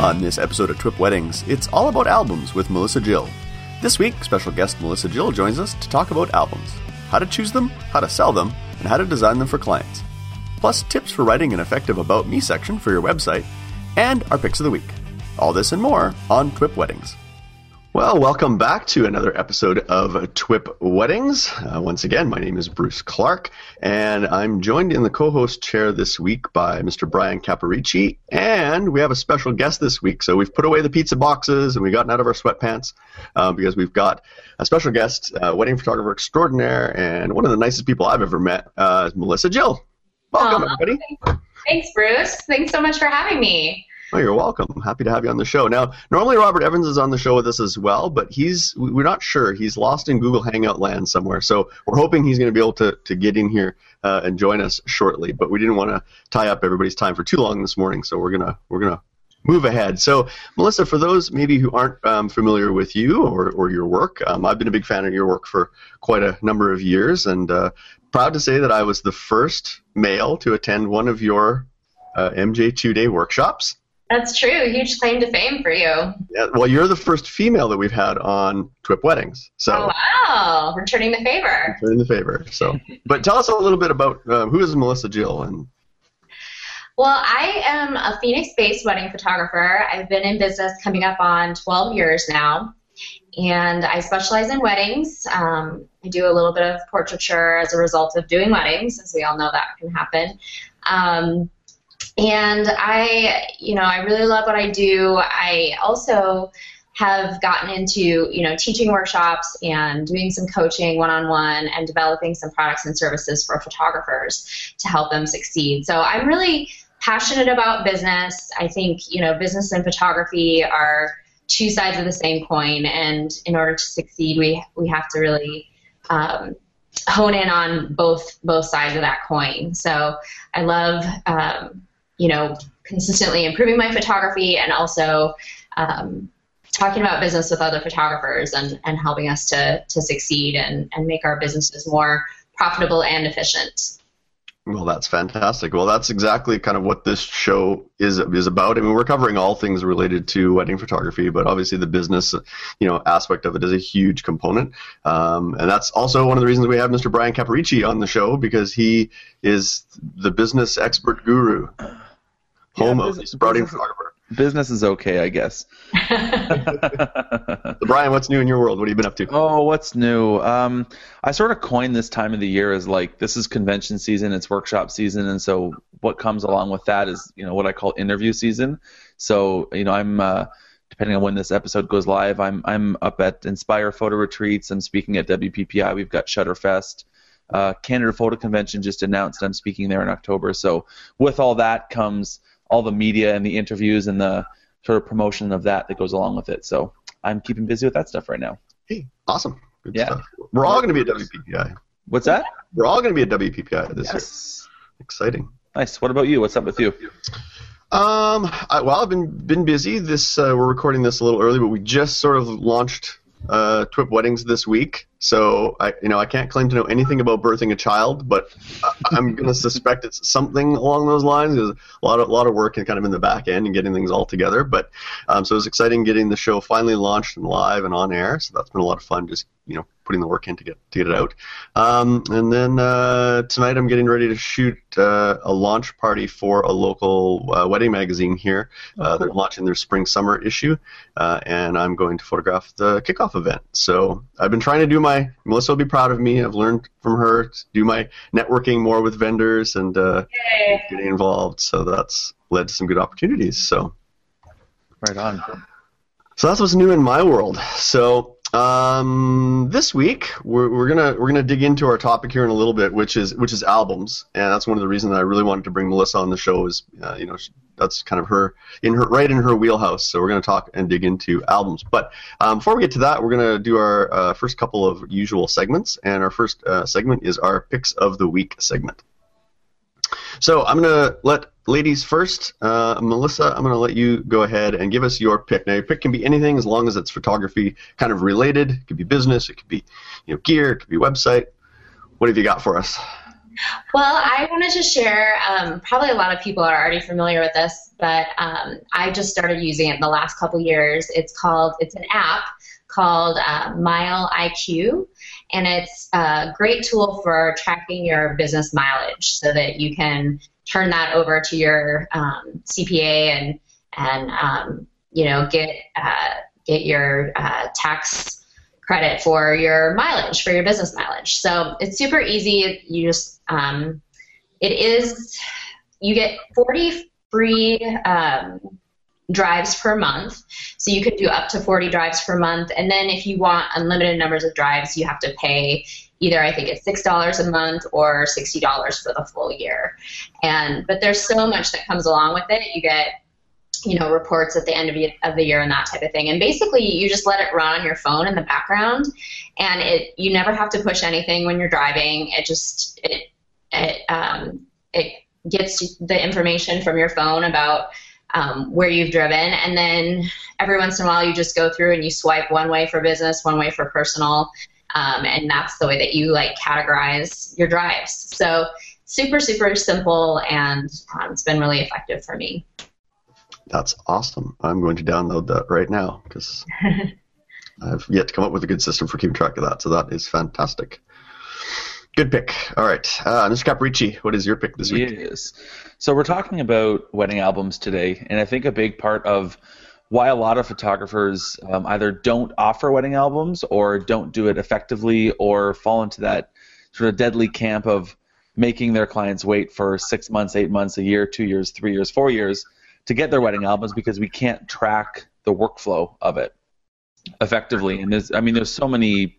On this episode of Twip Weddings, it's all about albums with Melissa Jill. This week, special guest Melissa Jill joins us to talk about albums how to choose them, how to sell them, and how to design them for clients. Plus, tips for writing an effective About Me section for your website, and our picks of the week. All this and more on Twip Weddings. Well, welcome back to another episode of TWIP Weddings. Uh, once again, my name is Bruce Clark, and I'm joined in the co-host chair this week by Mr. Brian Caporicci, and we have a special guest this week. So we've put away the pizza boxes and we've gotten out of our sweatpants uh, because we've got a special guest, uh, wedding photographer extraordinaire, and one of the nicest people I've ever met, uh, Melissa Jill. Welcome, Aw, everybody. Thanks, Bruce. Thanks so much for having me. Oh, you're welcome. Happy to have you on the show. Now, normally Robert Evans is on the show with us as well, but he's we're not sure. He's lost in Google Hangout land somewhere. So we're hoping he's going to be able to, to get in here uh, and join us shortly. But we didn't want to tie up everybody's time for too long this morning, so we're gonna we're gonna move ahead. So, Melissa, for those maybe who aren't um, familiar with you or, or your work, um, I've been a big fan of your work for quite a number of years, and uh, proud to say that I was the first male to attend one of your uh, MJ two day workshops. That's true. Huge claim to fame for you. Yeah, well, you're the first female that we've had on Twip Weddings, so Oh, wow. Returning the favor. returning the favor. So, but tell us a little bit about um, who is Melissa Jill and Well, I am a Phoenix based wedding photographer. I've been in business coming up on 12 years now. And I specialize in weddings. Um, I do a little bit of portraiture as a result of doing weddings, as we all know that can happen. Um, and I, you know, I really love what I do. I also have gotten into, you know, teaching workshops and doing some coaching one-on-one and developing some products and services for photographers to help them succeed. So I'm really passionate about business. I think, you know, business and photography are two sides of the same coin, and in order to succeed, we we have to really um, hone in on both both sides of that coin. So I love, um, you know, consistently improving my photography and also um, talking about business with other photographers and, and helping us to to succeed and, and make our businesses more profitable and efficient. Well, that's fantastic. Well, that's exactly kind of what this show is is about. I mean, we're covering all things related to wedding photography, but obviously the business, you know, aspect of it is a huge component. Um, and that's also one of the reasons we have Mr. Brian Caporicci on the show because he is the business expert guru, home Yeah, of business- the sprouting business- photographer. Business is okay, I guess. So Brian, what's new in your world? What have you been up to? oh, what's new? Um, I sort of coined this time of the year as like this is convention season, it's workshop season, and so what comes along with that is you know what I call interview season. So you know I'm uh, depending on when this episode goes live, I'm I'm up at Inspire Photo Retreats. I'm speaking at WPPI. We've got Shutterfest. Uh, Canada Photo Convention just announced I'm speaking there in October. So with all that comes all the media and the interviews and the sort of promotion of that that goes along with it. So I'm keeping busy with that stuff right now. Hey, awesome. Good Yeah. stuff. We're all going to be at WPPI. What's that? We're all going to be at WPPI this year. Exciting. Nice. What about you? What's up with you? Um, I, well, I've been been busy. This uh, we're recording this a little early, but we just sort of launched uh, Twip Weddings this week. So I, you know, I can't claim to know anything about birthing a child, but I'm going to suspect it's something along those lines. There's a lot of a lot of work and kind of in the back end and getting things all together. But um, so it was exciting getting the show finally launched and live and on air. So that's been a lot of fun. Just you know, putting the work in to get to get it out. Um, and then uh, tonight I'm getting ready to shoot uh, a launch party for a local uh, wedding magazine here. Uh, They're launching their spring summer issue, uh, and I'm going to photograph the kickoff event. So I've been trying to do my. Melissa will be proud of me. I've learned from her to do my networking more with vendors and uh, getting involved. So that's led to some good opportunities. So Right on. so that's what's new in my world. So um, this week we're, we're gonna we're gonna dig into our topic here in a little bit, which is which is albums, and that's one of the reasons that I really wanted to bring Melissa on the show. Is uh, you know she, that's kind of her in her right in her wheelhouse. So we're gonna talk and dig into albums. But um, before we get to that, we're gonna do our uh, first couple of usual segments, and our first uh, segment is our picks of the week segment. So I'm gonna let ladies first. Uh, Melissa, I'm gonna let you go ahead and give us your pick. Now your pick can be anything as long as it's photography kind of related. It could be business, it could be you know gear, it could be website. What have you got for us? Well, I wanted to share. Um, probably a lot of people are already familiar with this, but um, I just started using it in the last couple years. It's called. It's an app called uh, Mile IQ, and it's a great tool for tracking your business mileage, so that you can turn that over to your um, CPA and and um, you know get uh, get your uh, tax credit for your mileage, for your business mileage. So it's super easy. You just, um, it is, you get 40 free um, drives per month. So you can do up to 40 drives per month. And then if you want unlimited numbers of drives, you have to pay either I think it's six dollars a month or sixty dollars for the full year. And but there's so much that comes along with it. You get you know reports at the end of, of the year and that type of thing and basically you just let it run on your phone in the background and it you never have to push anything when you're driving it just it it um, it gets the information from your phone about um, where you've driven and then every once in a while you just go through and you swipe one way for business one way for personal um, and that's the way that you like categorize your drives so super super simple and um, it's been really effective for me that's awesome. I'm going to download that right now because I've yet to come up with a good system for keeping track of that. So that is fantastic. Good pick. All right, uh, Mr. Caporicci, what is your pick this week? Yes. So we're talking about wedding albums today, and I think a big part of why a lot of photographers um, either don't offer wedding albums or don't do it effectively or fall into that sort of deadly camp of making their clients wait for six months, eight months, a year, two years, three years, four years to get their wedding albums because we can't track the workflow of it effectively. And there's, I mean, there's so many.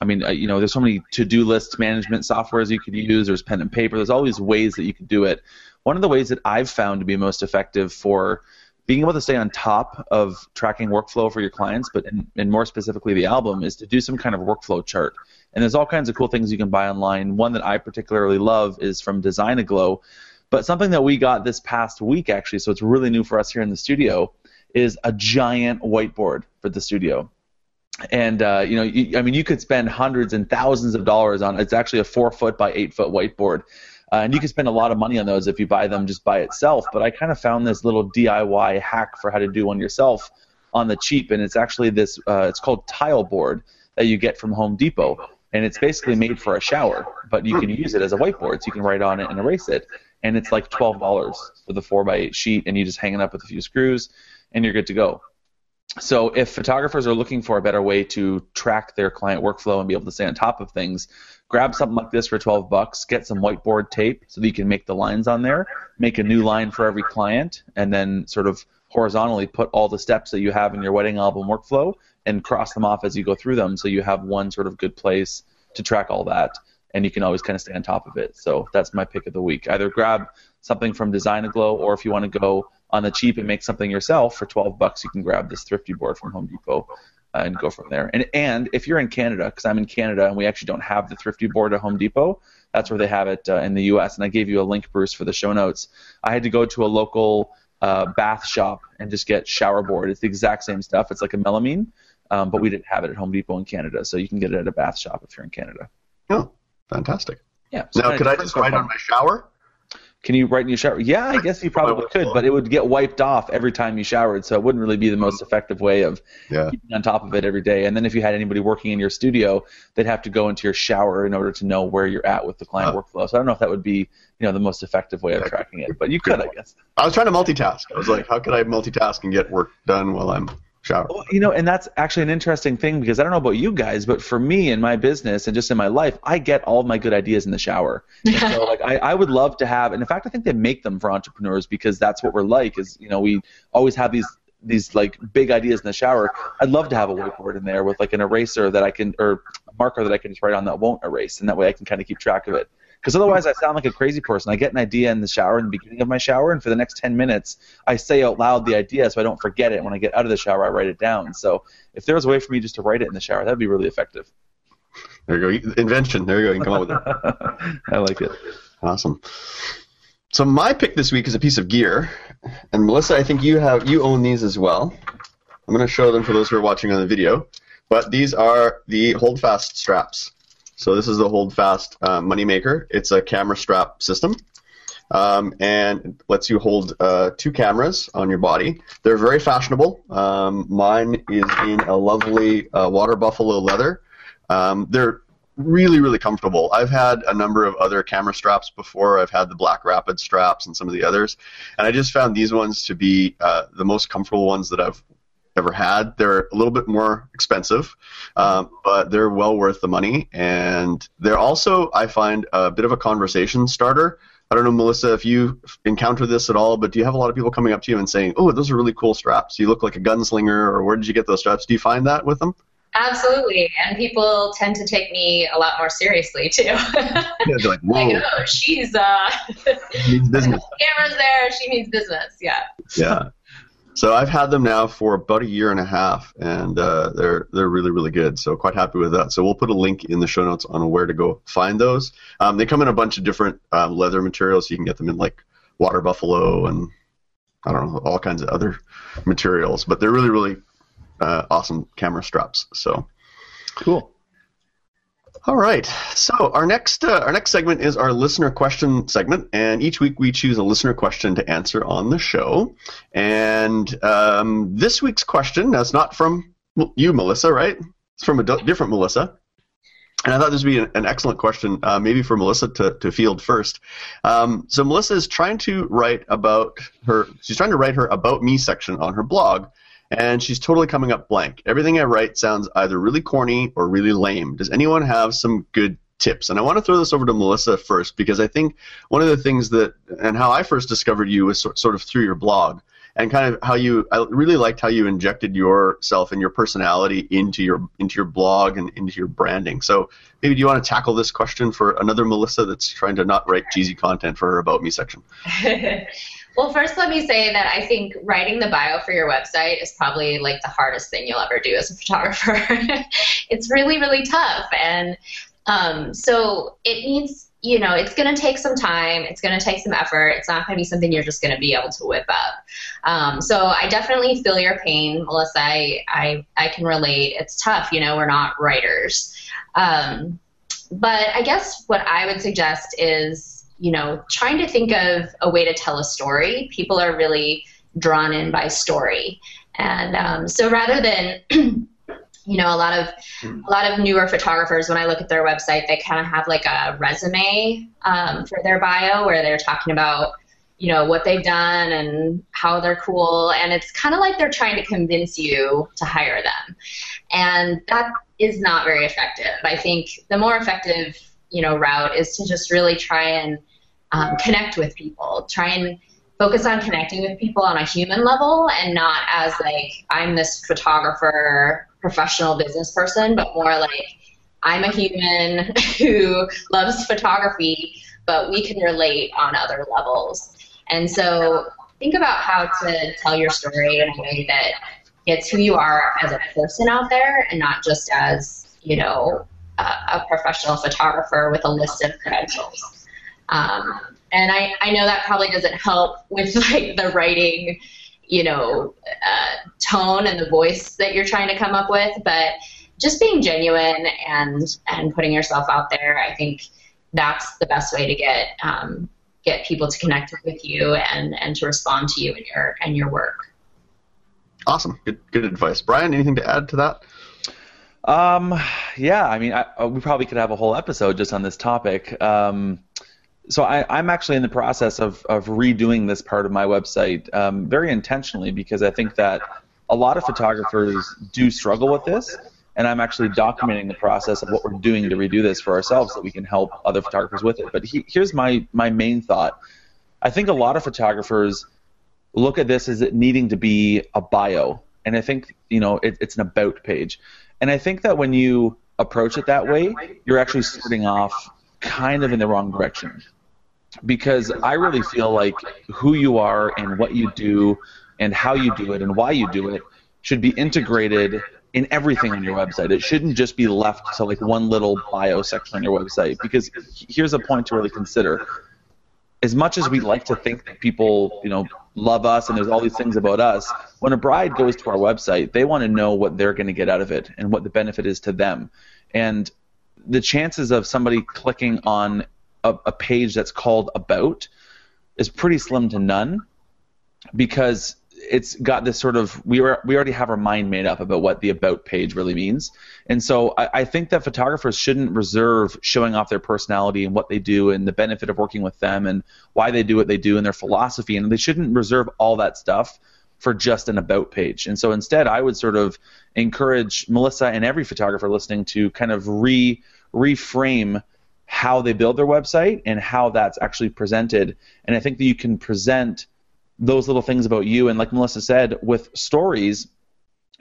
I mean, uh, you know, there's so many to-do list management softwares you could use. There's pen and paper. There's all these ways that you could do it. One of the ways that I've found to be most effective for being able to stay on top of tracking workflow for your clients, but in, and more specifically the album, is to do some kind of workflow chart. And there's all kinds of cool things you can buy online. One that I particularly love is from Design Aglow, but something that we got this past week, actually, so it's really new for us here in the studio, is a giant whiteboard for the studio. And uh, you know, you, I mean, you could spend hundreds and thousands of dollars on. It's actually a four foot by eight foot whiteboard, uh, and you can spend a lot of money on those if you buy them just by itself. But I kind of found this little DIY hack for how to do one yourself on the cheap, and it's actually this. Uh, it's called tile board that you get from Home Depot, and it's basically made for a shower, but you can use it as a whiteboard, so you can write on it and erase it and it's like twelve dollars for the four by eight sheet, and you just hang it up with a few screws, and you're good to go. So if photographers are looking for a better way to track their client workflow and be able to stay on top of things, grab something like this for 12 bucks, get some whiteboard tape so that you can make the lines on there, make a new line for every client, and then sort of horizontally put all the steps that you have in your wedding album workflow and cross them off as you go through them so you have one sort of good place to track all that and you can always kind of stay on top of it. So that's my pick of the week. Either grab something from Design Aglow, or if you want to go on the cheap and make something yourself for 12 bucks, you can grab this thrifty board from Home Depot uh, and go from there. And and if you're in Canada, because I'm in Canada and we actually don't have the thrifty board at Home Depot, that's where they have it uh, in the U.S. And I gave you a link, Bruce, for the show notes. I had to go to a local uh, bath shop and just get shower board. It's the exact same stuff. It's like a melamine, um, but we didn't have it at Home Depot in Canada, so you can get it at a bath shop if you're in Canada. Oh, Fantastic. Yeah. So now, could I just write on my shower? Can you write in your shower? Yeah, I guess you probably could, but it would get wiped off every time you showered, so it wouldn't really be the most effective way of yeah. keeping on top of it every day. And then if you had anybody working in your studio, they'd have to go into your shower in order to know where you're at with the client workflow. So I don't know if that would be, you know, the most effective way of tracking it, but you could, I guess. I was trying to multitask. I was like, how could I multitask and get work done while I'm shower. Well, you know, and that's actually an interesting thing because I don't know about you guys, but for me in my business and just in my life, I get all of my good ideas in the shower. so like I, I would love to have and in fact I think they make them for entrepreneurs because that's what we're like is, you know, we always have these these like big ideas in the shower. I'd love to have a whiteboard in there with like an eraser that I can or a marker that I can just write on that won't erase and that way I can kind of keep track of it because otherwise I sound like a crazy person. I get an idea in the shower in the beginning of my shower, and for the next 10 minutes, I say out loud the idea so I don't forget it. And when I get out of the shower, I write it down. So if there was a way for me just to write it in the shower, that would be really effective. There you go. Invention. There you go. You can come up with it. I like it. Awesome. So my pick this week is a piece of gear, and Melissa, I think you have you own these as well. I'm going to show them for those who are watching on the video, but these are the Holdfast straps. So this is the Holdfast uh, Moneymaker. It's a camera strap system. Um, and lets you hold uh, two cameras on your body. They're very fashionable. Um, mine is in a lovely uh, water buffalo leather. Um, they're really, really comfortable. I've had a number of other camera straps before. I've had the Black Rapid straps and some of the others, and I just found these ones to be uh, the most comfortable ones that I've ever had. They're a little bit more expensive, um, but they're well worth the money, and they're also, I find, a bit of a conversation starter. I don't know, Melissa, if you encounter this at all, but do you have a lot of people coming up to you and saying, "Oh, those are really cool straps. You look like a gunslinger," or "Where did you get those straps?" Do you find that with them? Absolutely, and people tend to take me a lot more seriously too. yeah, they're like, "Whoa, like, oh, she's uh, means business." cameras there. She means business. Yeah. yeah. So I've had them now for about a year and a half, and uh, they're they're really really good. So quite happy with that. So we'll put a link in the show notes on where to go find those. Um, they come in a bunch of different um, leather materials. You can get them in like water buffalo and I don't know all kinds of other materials, but they're really really uh, awesome camera straps. So Cool. All right. So our next uh, our next segment is our listener question segment, and each week we choose a listener question to answer on the show. And um, this week's question is not from you, Melissa, right? It's from a different Melissa. And I thought this would be an, an excellent question, uh, maybe for Melissa to, to field first. Um, so Melissa is trying to write about her. She's trying to write her about me section on her blog, and she's totally coming up blank. Everything I write sounds either really corny or really lame. Does anyone have some good tips? And I want to throw this over to Melissa first because I think one of the things that and how I first discovered you was sort, of through your blog and kind of how you I really liked how you injected yourself and your personality into your into your blog and into your branding. So maybe do you want to tackle this question for another Melissa that's trying to not write cheesy content for her about me section? well, first, let me say that I think writing the bio for your website is probably like the hardest thing you'll ever do as a photographer. it's really, really tough. And um, so it needs, you know, it's going to take some time. It's going to take some effort. It's not going to be something you're just going to be able to whip up. Um, so I definitely feel your pain, Melissa. I, I, I can relate. It's tough. You know, we're not writers. Um, but I guess what I would suggest is, you know, trying to think of a way to tell a story. People are really drawn in by story. And um, so rather than you know a lot of a lot of newer photographers when i look at their website they kind of have like a resume um, for their bio where they're talking about you know what they've done and how they're cool and it's kind of like they're trying to convince you to hire them and that is not very effective i think the more effective you know route is to just really try and um, connect with people. Try and focus on connecting with people on a human level and not as like i'm this photographer professional business person but more like i'm a human who loves photography but we can relate on other levels. And so think about how to tell your story in a way that gets who you are as a person out there and not just as you know a, a professional photographer with a list of credentials um, and I, I know that probably doesn't help with like the writing you know uh, tone and the voice that you're trying to come up with but just being genuine and and putting yourself out there i think that's the best way to get um, get people to connect with you and and to respond to you and your and your work Awesome, good good advice, Brian. Anything to add to that? Um, yeah, I mean, I, we probably could have a whole episode just on this topic. Um, so I, am actually in the process of, of redoing this part of my website um, very intentionally because I think that a lot of photographers do struggle with this, and I'm actually documenting the process of what we're doing to redo this for ourselves so we can help other photographers with it. But he, here's my my main thought. I think a lot of photographers look at this as it needing to be a bio, and I think you know it, it's an about page, and I think that when you approach it that way, you're actually starting off kind of in the wrong direction because I really feel like who you are and what you do and how you do it and why you do it should be integrated in everything on your website. It shouldn't just be left to like one little bio section on your website because here's a point to really consider. As much as we like to think that people, you know, love us and there's all these things about us, when a bride goes to our website, they want to know what they're going to get out of it and what the benefit is to them. And the chances of somebody clicking on a, a page that's called about is pretty slim to none because it's got this sort of we were we already have our mind made up about what the about page really means, and so I, I, think that photographers shouldn't reserve showing off their personality and what they do and the benefit of working with them and why they do what they do and their philosophy, and they shouldn't reserve all that stuff for just an about page. And so instead, I would sort of encourage Melissa and every photographer listening to kind of re reframe how they build their website and how that's actually presented. And I think that you can present those little things about you and like Melissa said with stories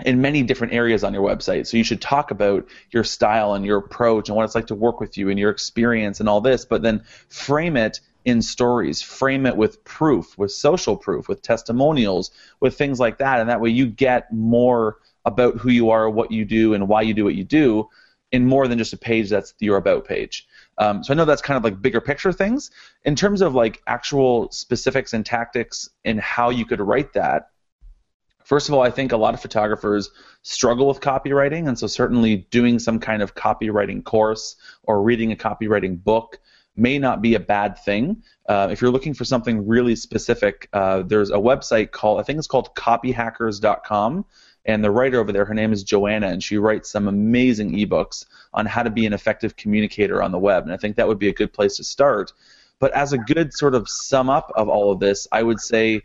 in many different areas on your website. So you should talk about your style and your approach and what it's like to work with you and your experience and all this, but then frame it in stories, frame it with proof, with social proof, with testimonials, with things like that, and that way you get more about who you are, what you do, and why you do what you do in more than just a page that's your about page. Um, so I know that's kind of like bigger picture things. In terms of like actual specifics and tactics and how you could write that, first of all, I think a lot of photographers struggle with copywriting, and so certainly doing some kind of copywriting course or reading a copywriting book may not be a bad thing. Uh, if you're looking for something really specific, uh, there's a website called I think it's called copyhackers.com and the writer over there, her name is Joanna, and she writes some amazing ebooks on how to be an effective communicator on the web. And I think that would be a good place to start. But as a good sort of sum up of all of this, I would say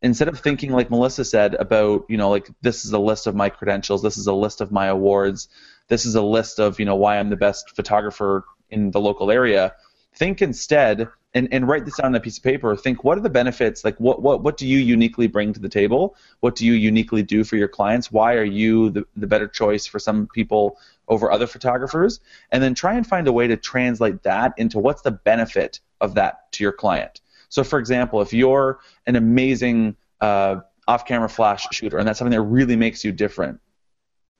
instead of thinking like Melissa said about, you know, like this is a list of my credentials, this is a list of my awards, this is a list of, you know, why I'm the best photographer in the local area, think instead and, and write this down on a piece of paper. Think what are the benefits? Like what, what, what do you uniquely bring to the table? What do you uniquely do for your clients? Why are you the, the better choice for some people over other photographers? And then try and find a way to translate that into what's the benefit of that to your client. So, for example, if you're an amazing uh, off-camera flash shooter, and that's something that really makes you different,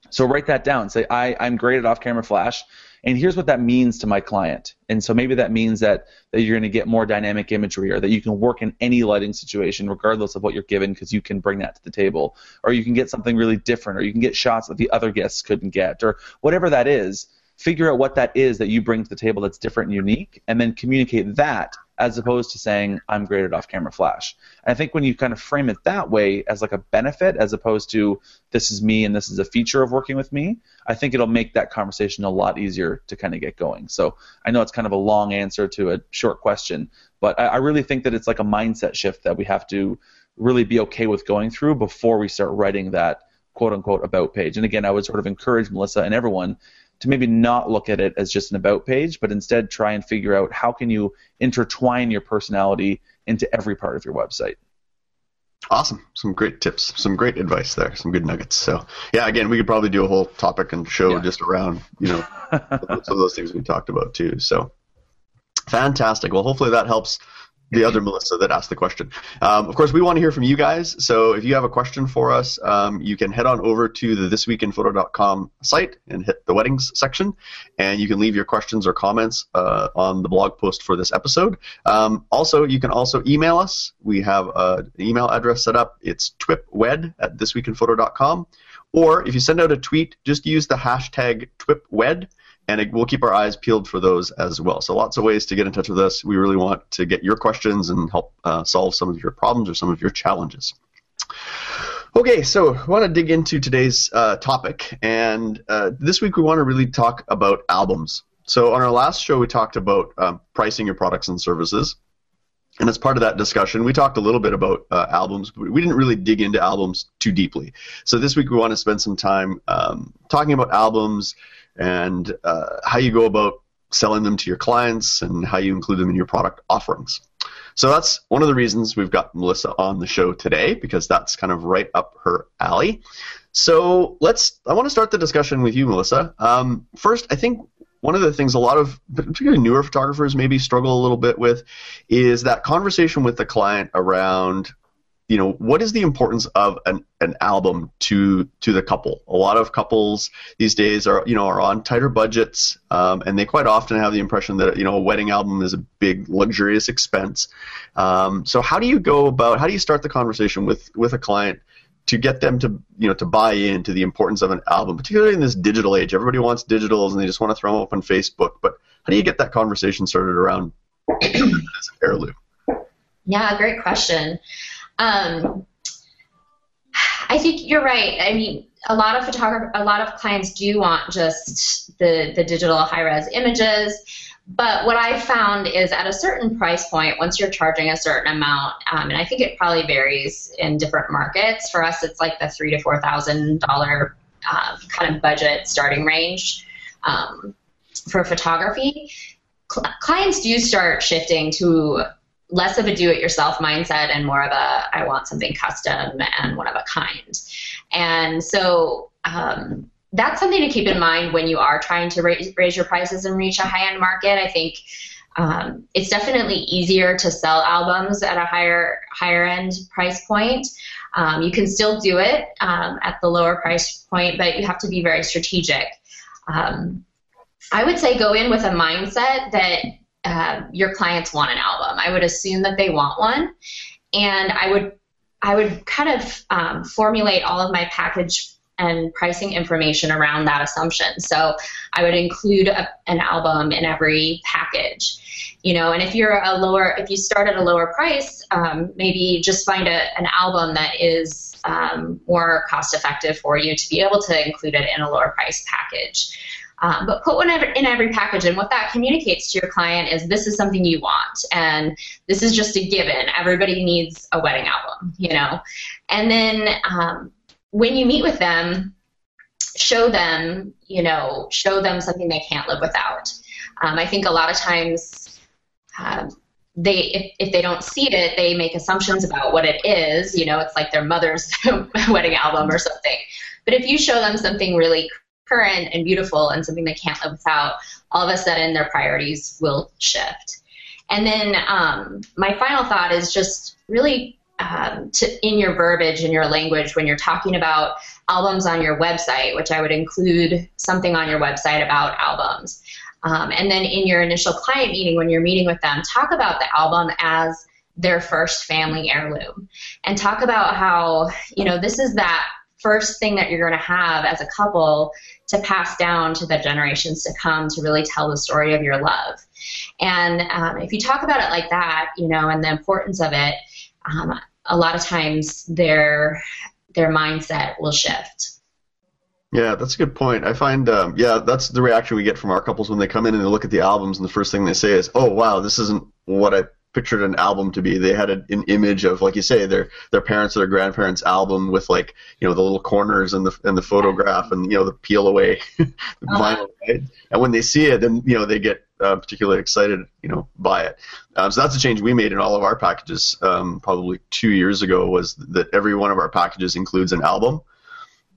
so write that down. Say, I, I'm great at off-camera flash and here's what that means to my client. And so maybe that means that, that you're going to get more dynamic imagery or that you can work in any lighting situation regardless of what you're given because you can bring that to the table. Or you can get something really different or you can get shots that the other guests couldn't get or whatever that is. Figure out what that is that you bring to the table that's different and unique and then communicate that as opposed to saying I'm great at off-camera flash. And I think when you kind of frame it that way as like a benefit as opposed to this is me and this is a feature of working with me, I think it'll make that conversation a lot easier to kind of get going. So I know it's kind of a long answer to a short question, but I, I really think that it's like a mindset shift that we have to really be okay with going through before we start writing that quote unquote about page. And again, I would sort of encourage Melissa and everyone to maybe not look at it as just an about page, but instead try and figure out how can you intertwine your personality into every part of your website. Awesome. Some great tips, some great advice there, some good nuggets. So, yeah, again, we could probably do a whole topic and show yeah. just around, you know, some of those things we talked about too. So, fantastic. Well, hopefully that helps the other Melissa that asked the question. Um, of course, we want to hear from you guys. So if you have a question for us, um, you can head on over to the thisweekinphoto.com site and hit the weddings section, and you can leave your questions or comments uh, on the blog post for this episode. Um, also, you can also email us. We have an email address set up. It's twipwed at thisweekinphoto.com. Or if you send out a tweet, just use the hashtag twipwed and we'll keep our eyes peeled for those as well. So lots of ways to get in touch with us. We really want to get your questions and help uh, solve some of your problems or some of your challenges. Okay, so we want to dig into today's uh, topic, and uh, this week we want to really talk about albums. So on our last show, we talked about um, pricing your products and services. And as part of that discussion, we talked a little bit about uh, albums, but we didn't really dig into albums too deeply. So this week we want to spend some time um, talking about albums, and uh, how you go about selling them to your clients and how you include them in your product offerings. So that's one of the reasons we've got Melissa on the show today because that's kind of right up her alley. So let's. I want to start the discussion with you, Melissa. Um, first, I think one of the things a lot of particularly newer photographers maybe struggle a little bit with is that conversation with the client around you know what is the importance of an, an album to to the couple a lot of couples these days are you know are on tighter budgets um, and they quite often have the impression that you know a wedding album is a big luxurious expense um, so how do you go about how do you start the conversation with with a client to get them to you know to buy into the importance of an album, particularly in this digital age. Everybody wants digitals and they just want to throw them up on Facebook. But how do you get that conversation started around as an heirloom? Yeah, great question. Um, I think you're right. I mean, a lot of photographer, a lot of clients do want just the the digital high res images. But what I've found is at a certain price point, once you're charging a certain amount, um, and I think it probably varies in different markets. For us, it's like the three to four thousand dollar uh, kind of budget starting range um, for photography. Cl- clients do start shifting to less of a do-it-yourself mindset and more of a I want something custom and one of a kind. And so um, that's something to keep in mind when you are trying to raise, raise your prices and reach a high-end market. I think um, it's definitely easier to sell albums at a higher higher end price point. Um, you can still do it um, at the lower price point, but you have to be very strategic. Um, I would say go in with a mindset that uh, your clients want an album. I would assume that they want one, and I would I would kind of um, formulate all of my package and pricing information around that assumption. So I would include a, an album in every package. You know, and if you're a lower, if you start at a lower price, um, maybe just find a, an album that is um, more cost effective for you to be able to include it in a lower price package. Um, but put one in every package, and what that communicates to your client is this is something you want, and this is just a given. Everybody needs a wedding album, you know. And then um, when you meet with them, show them, you know, show them something they can't live without. Um, I think a lot of times. Um, they if, if they don't see it they make assumptions about what it is you know it's like their mother's wedding album or something but if you show them something really current and beautiful and something they can't live without, all of a sudden their priorities will shift. And then um, my final thought is just really um, to, in your verbiage, in your language, when you're talking about albums on your website, which I would include something on your website about albums. Um, and then in your initial client meeting, when you're meeting with them, talk about the album as their first family heirloom and talk about how, you know, this is that first thing that you're going to have as a couple to pass down to the generations to come to really tell the story of your love. And um, if you talk about it like that, you know, and the importance of it, um, a lot of times their their mindset will shift. Yeah, that's a good point. I find, um, yeah, that's the reaction we get from our couples when they come in and they look at the albums, and the first thing they say is, "Oh, wow, this isn't what I pictured an album to be. They had a, an image of, like you say, their their parents or their grandparents' album with like you know the little corners and the and the photograph and you know the peel away the uh-huh. vinyl. Right? And when they see it, then you know they get uh, particularly excited, you know, by it. Um, so that's a change we made in all of our packages um, probably two years ago. Was that every one of our packages includes an album.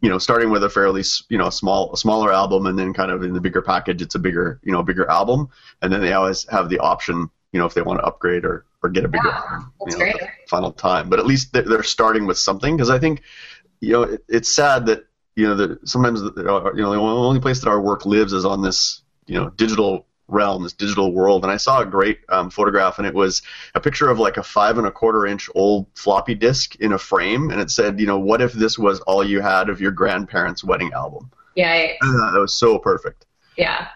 You know, starting with a fairly you know small a smaller album, and then kind of in the bigger package, it's a bigger you know bigger album, and then they always have the option you know, if they want to upgrade or, or get a bigger yeah, you know, final time. But at least they're starting with something because I think, you know, it, it's sad that you know that sometimes you know the only place that our work lives is on this you know digital realm, this digital world. And I saw a great um, photograph, and it was a picture of like a five and a quarter inch old floppy disk in a frame, and it said, you know, what if this was all you had of your grandparents' wedding album? Yeah. that was so perfect. Yeah.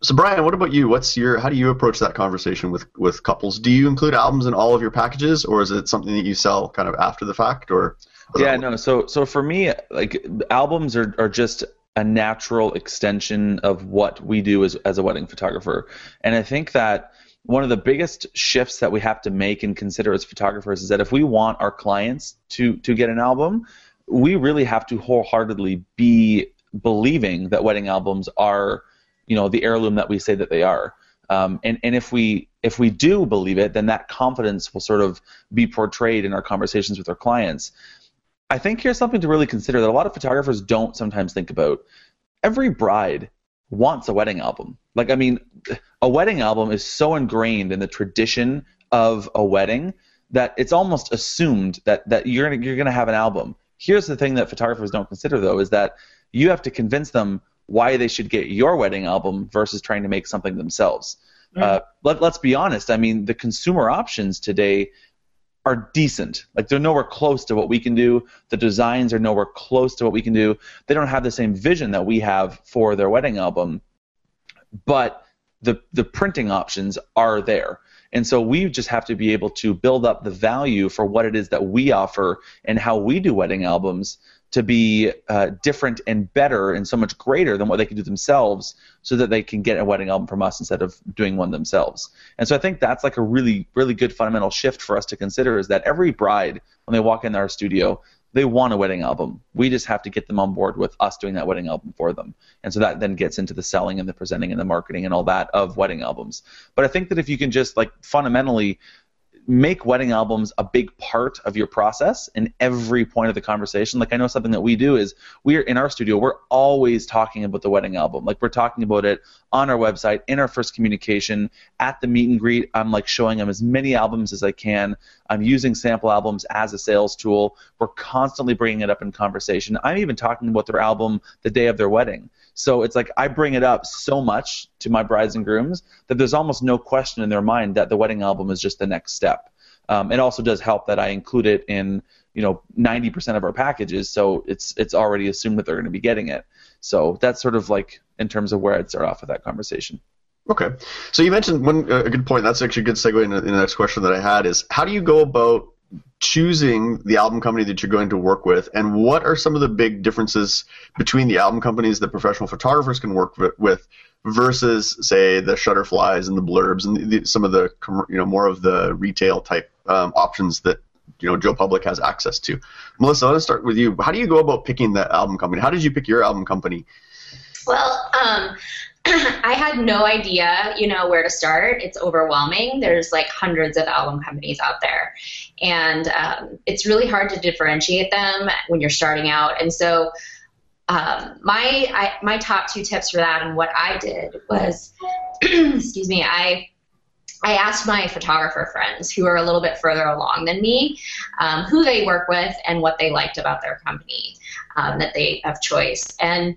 So Brian, what about you? What's your how do you approach that conversation with with couples? Do you include albums in all of your packages, or is it something that you sell kind of after the fact, or? Yeah, no. So so for me, like albums are are just a natural extension of what we do as as a wedding photographer, and I think that one of the biggest shifts that we have to make and consider as photographers is that if we want our clients to to get an album, we really have to wholeheartedly be believing that wedding albums are you know the heirloom that we say that they are. Um, and and if we if we do believe it, then that confidence will sort of be portrayed in our conversations with our clients. I think here's something to really consider that a lot of photographers don't sometimes think about. Every bride wants a wedding album. Like I mean, a wedding album is so ingrained in the tradition of a wedding that it's almost assumed that that you're gonna, you're going to have an album. Here's the thing that photographers don't consider though is that you have to convince them why they should get your wedding album versus trying to make something themselves. Uh, let, let's be honest. I mean, the consumer options today are decent. Like they're nowhere close to what we can do. The designs are nowhere close to what we can do. They don't have the same vision that we have for their wedding album, but the the printing options are there. And so we just have to be able to build up the value for what it is that we offer and how we do wedding albums to be uh, different and better and so much greater than what they can do themselves so that they can get a wedding album from us instead of doing one themselves. And so I think that's like a really, really good fundamental shift for us to consider is that every bride, when they walk in our studio, they want a wedding album. We just have to get them on board with us doing that wedding album for them. And so that then gets into the selling and the presenting and the marketing and all that of wedding albums. But I think that if you can just like fundamentally make wedding albums a big part of your process in every point of the conversation. Like I know something that we do is we are in our studio, we're always talking about the wedding album. Like we're talking about it on our website, in our first communication, at the meet and greet. I'm like showing them as many albums as I can. I'm using sample albums as a sales tool. We're constantly bringing it up in conversation. I'm even talking about their album the day of their wedding. So it's like I bring it up so much to my brides and grooms that there's almost no question in their mind that the wedding album is just the next step. Um, it also does help that I include it in you know 90% of our packages, so it's it's already assumed that they're going to be getting it. So that's sort of like in terms of where I'd start off with that conversation. Okay, so you mentioned one a good point. That's actually a good segue into the next question that I had is how do you go about choosing the album company that you're going to work with, and what are some of the big differences between the album companies that professional photographers can work with versus, say, the Shutterflies and the Blurbs and the, some of the you know more of the retail type um, options that you know Joe Public has access to. Melissa, let's start with you. How do you go about picking that album company? How did you pick your album company? Well, um, I had no idea, you know, where to start. It's overwhelming. There's like hundreds of album companies out there, and um, it's really hard to differentiate them when you're starting out. And so, um, my I, my top two tips for that and what I did was, excuse me, I I asked my photographer friends who are a little bit further along than me um, who they work with and what they liked about their company um, that they have choice. And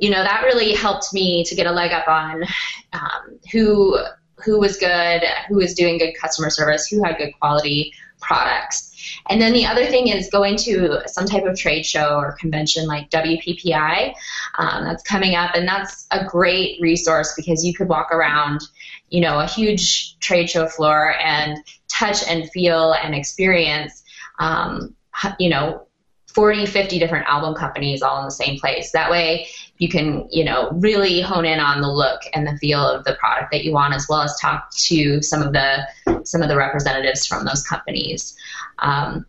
you know that really helped me to get a leg up on um, who who was good, who was doing good customer service, who had good quality products. And then the other thing is going to some type of trade show or convention like WPPI um, that's coming up, and that's a great resource because you could walk around, you know, a huge trade show floor and touch and feel and experience, um, you know, 40, 50 different album companies all in the same place. That way, you can, you know, really hone in on the look and the feel of the product that you want, as well as talk to some of the some of the representatives from those companies. Um,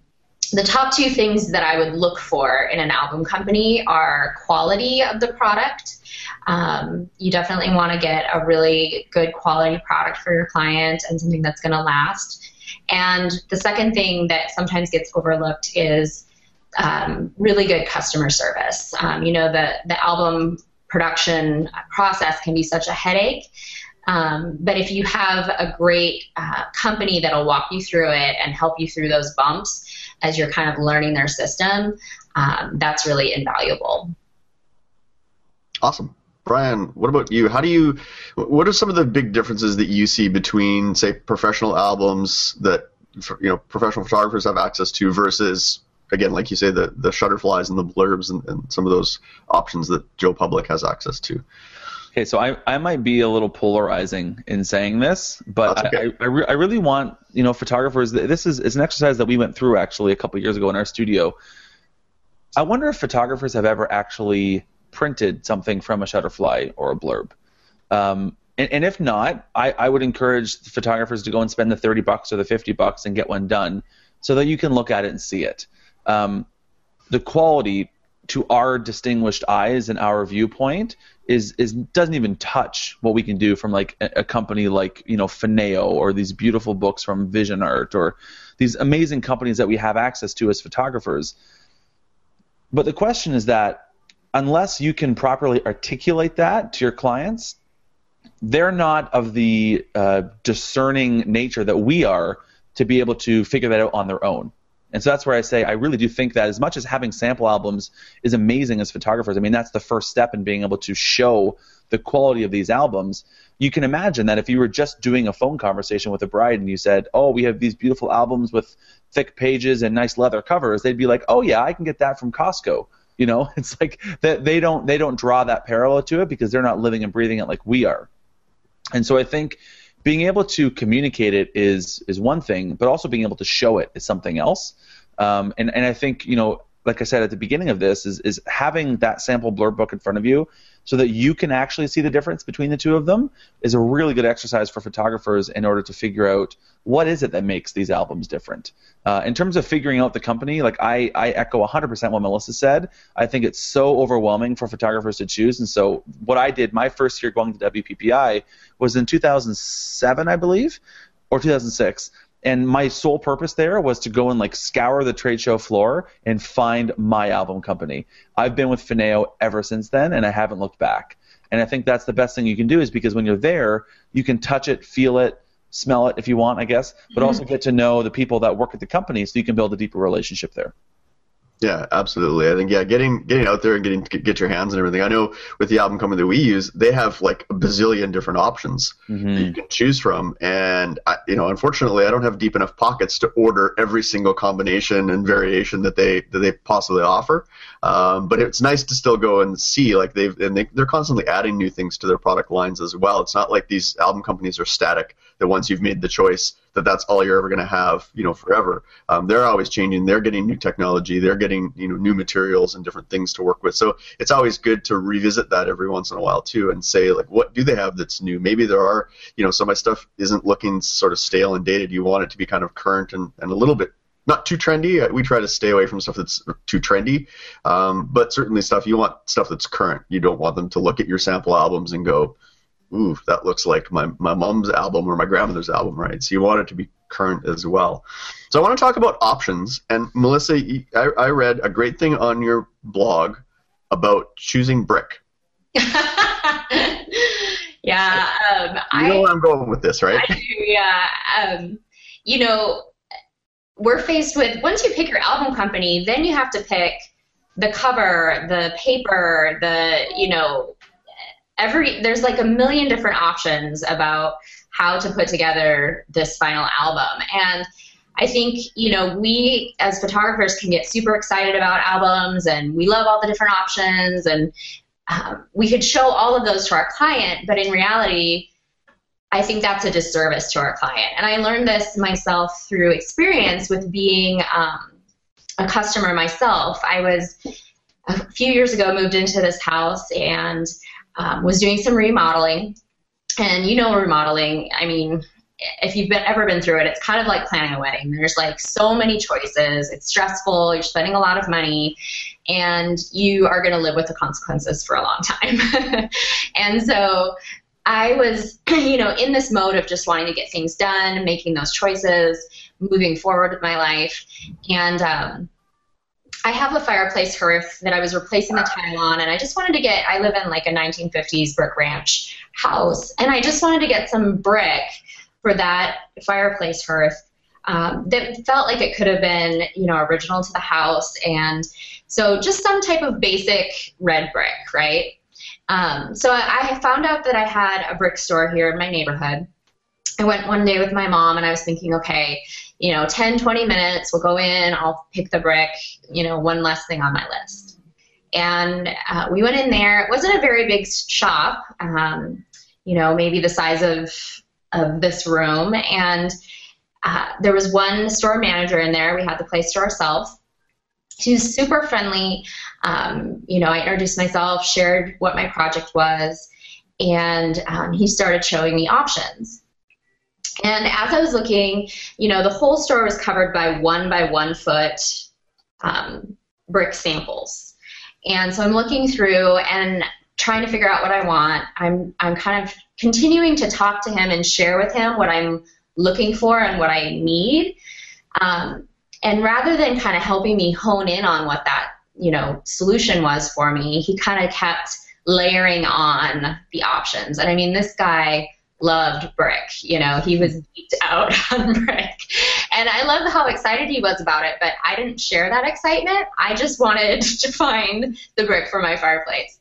the top two things that I would look for in an album company are quality of the product. Um, you definitely want to get a really good quality product for your client and something that's going to last. And the second thing that sometimes gets overlooked is um, really good customer service. Um, you know, the, the album production process can be such a headache. Um, but if you have a great uh, company that'll walk you through it and help you through those bumps as you're kind of learning their system, um, that's really invaluable. Awesome. Brian, what about you? How do you? What are some of the big differences that you see between, say, professional albums that you know professional photographers have access to versus again, like you say, the the shutterflies and the blurbs and, and some of those options that Joe Public has access to. Okay, so I, I might be a little polarizing in saying this, but okay. I, I, re- I, really want you know photographers. This is it's an exercise that we went through actually a couple years ago in our studio. I wonder if photographers have ever actually printed something from a shutterfly or a blurb. Um, and, and, if not, I, I would encourage photographers to go and spend the 30 bucks or the 50 bucks and get one done so that you can look at it and see it um, the quality to our distinguished eyes and our viewpoint is is doesn't even touch what we can do from like a, a company like you know Finao or these beautiful books from Vision Art or these amazing companies that we have access to as photographers. But the question is that unless you can properly articulate that to your clients, they're not of the uh, discerning nature that we are to be able to figure that out on their own. And so that's where I say I really do think that as much as having sample albums is amazing as photographers, I mean that's the first step in being able to show the quality of these albums. You can imagine that if you were just doing a phone conversation with a bride and you said, "Oh, we have these beautiful albums with thick pages and nice leather covers," they'd be like, "Oh yeah, I can get that from Costco." You know, it's like that they don't they don't draw that parallel to it because they're not living and breathing it like we are. And so I think being able to communicate it is is one thing, but also being able to show it is something else. Um, and and I think you know, like I said at the beginning of this, is is having that sample blurb book in front of you so that you can actually see the difference between the two of them is a really good exercise for photographers in order to figure out what is it that makes these albums different. Uh, in terms of figuring out the company, like I, I echo 100% what Melissa said. I think it's so overwhelming for photographers to choose, and so what I did my first year going to WPPI was in 2007, I believe, or 2006 and my sole purpose there was to go and like scour the trade show floor and find my album company. I've been with Finao ever since then, and I haven't looked back. And I think that's the best thing you can do is because when you're there, you can touch it, feel it, smell it if you want, I guess, but mm-hmm. also get to know the people that work at the company so you can build a deeper relationship there. Yeah, absolutely. I think yeah, getting getting out there and getting to get your hands and everything. I know with the album company that we use, they have like a bazillion different options mm-hmm. that you can choose from, and I, you know, unfortunately, I don't have deep enough pockets to order every single combination and variation that they that they possibly offer. Um, but it's nice to still go and see like they've and they, they're constantly adding new things to their product lines as well. It's not like these album companies are static. That once you've made the choice, that that's all you're ever going to have, you know, forever. Um, they're always changing. They're getting new technology. They're getting you know new materials and different things to work with. So it's always good to revisit that every once in a while too, and say like, what do they have that's new? Maybe there are, you know, some of my stuff isn't looking sort of stale and dated. You want it to be kind of current and, and a little bit not too trendy. We try to stay away from stuff that's too trendy, um, but certainly stuff you want stuff that's current. You don't want them to look at your sample albums and go, "Ooh, that looks like my my mom's album or my grandmother's album," right? So you want it to be current as well. So I want to talk about options. And Melissa, I, I read a great thing on your blog about choosing brick. yeah, um, you know I, where I'm going with this, right? I do, yeah. Um, you know, we're faced with once you pick your album company, then you have to pick the cover, the paper, the you know every there's like a million different options about how to put together this final album and I think you know we as photographers can get super excited about albums and we love all the different options and um, we could show all of those to our client, but in reality, I think that's a disservice to our client. And I learned this myself through experience with being um, a customer myself. I was a few years ago moved into this house and um, was doing some remodeling. And you know, remodeling, I mean, if you've been, ever been through it, it's kind of like planning a wedding. There's like so many choices. It's stressful. You're spending a lot of money, and you are going to live with the consequences for a long time. and so I was, you know, in this mode of just wanting to get things done, making those choices, moving forward with my life, and um, I have a fireplace hearth that I was replacing the tile on, and I just wanted to get. I live in like a 1950s brick ranch house, and I just wanted to get some brick for that fireplace hearth um, that felt like it could have been, you know, original to the house, and so just some type of basic red brick, right? Um, so I found out that I had a brick store here in my neighborhood. I went one day with my mom and I was thinking, okay, you know, 10, 20 minutes, we'll go in, I'll pick the brick, you know, one less thing on my list. And uh, we went in there. It wasn't a very big shop, um, you know, maybe the size of, of this room. And uh, there was one store manager in there. We had the place to ourselves. She was super friendly. Um, you know, I introduced myself, shared what my project was, and um, he started showing me options. And as I was looking, you know, the whole store was covered by one by one foot um, brick samples. And so I'm looking through and trying to figure out what I want. I'm I'm kind of continuing to talk to him and share with him what I'm looking for and what I need. Um, and rather than kind of helping me hone in on what that you know solution was for me, he kind of kept layering on the options. And I mean, this guy loved brick. You know, he was beat out on brick. And I love how excited he was about it, but I didn't share that excitement. I just wanted to find the brick for my fireplace.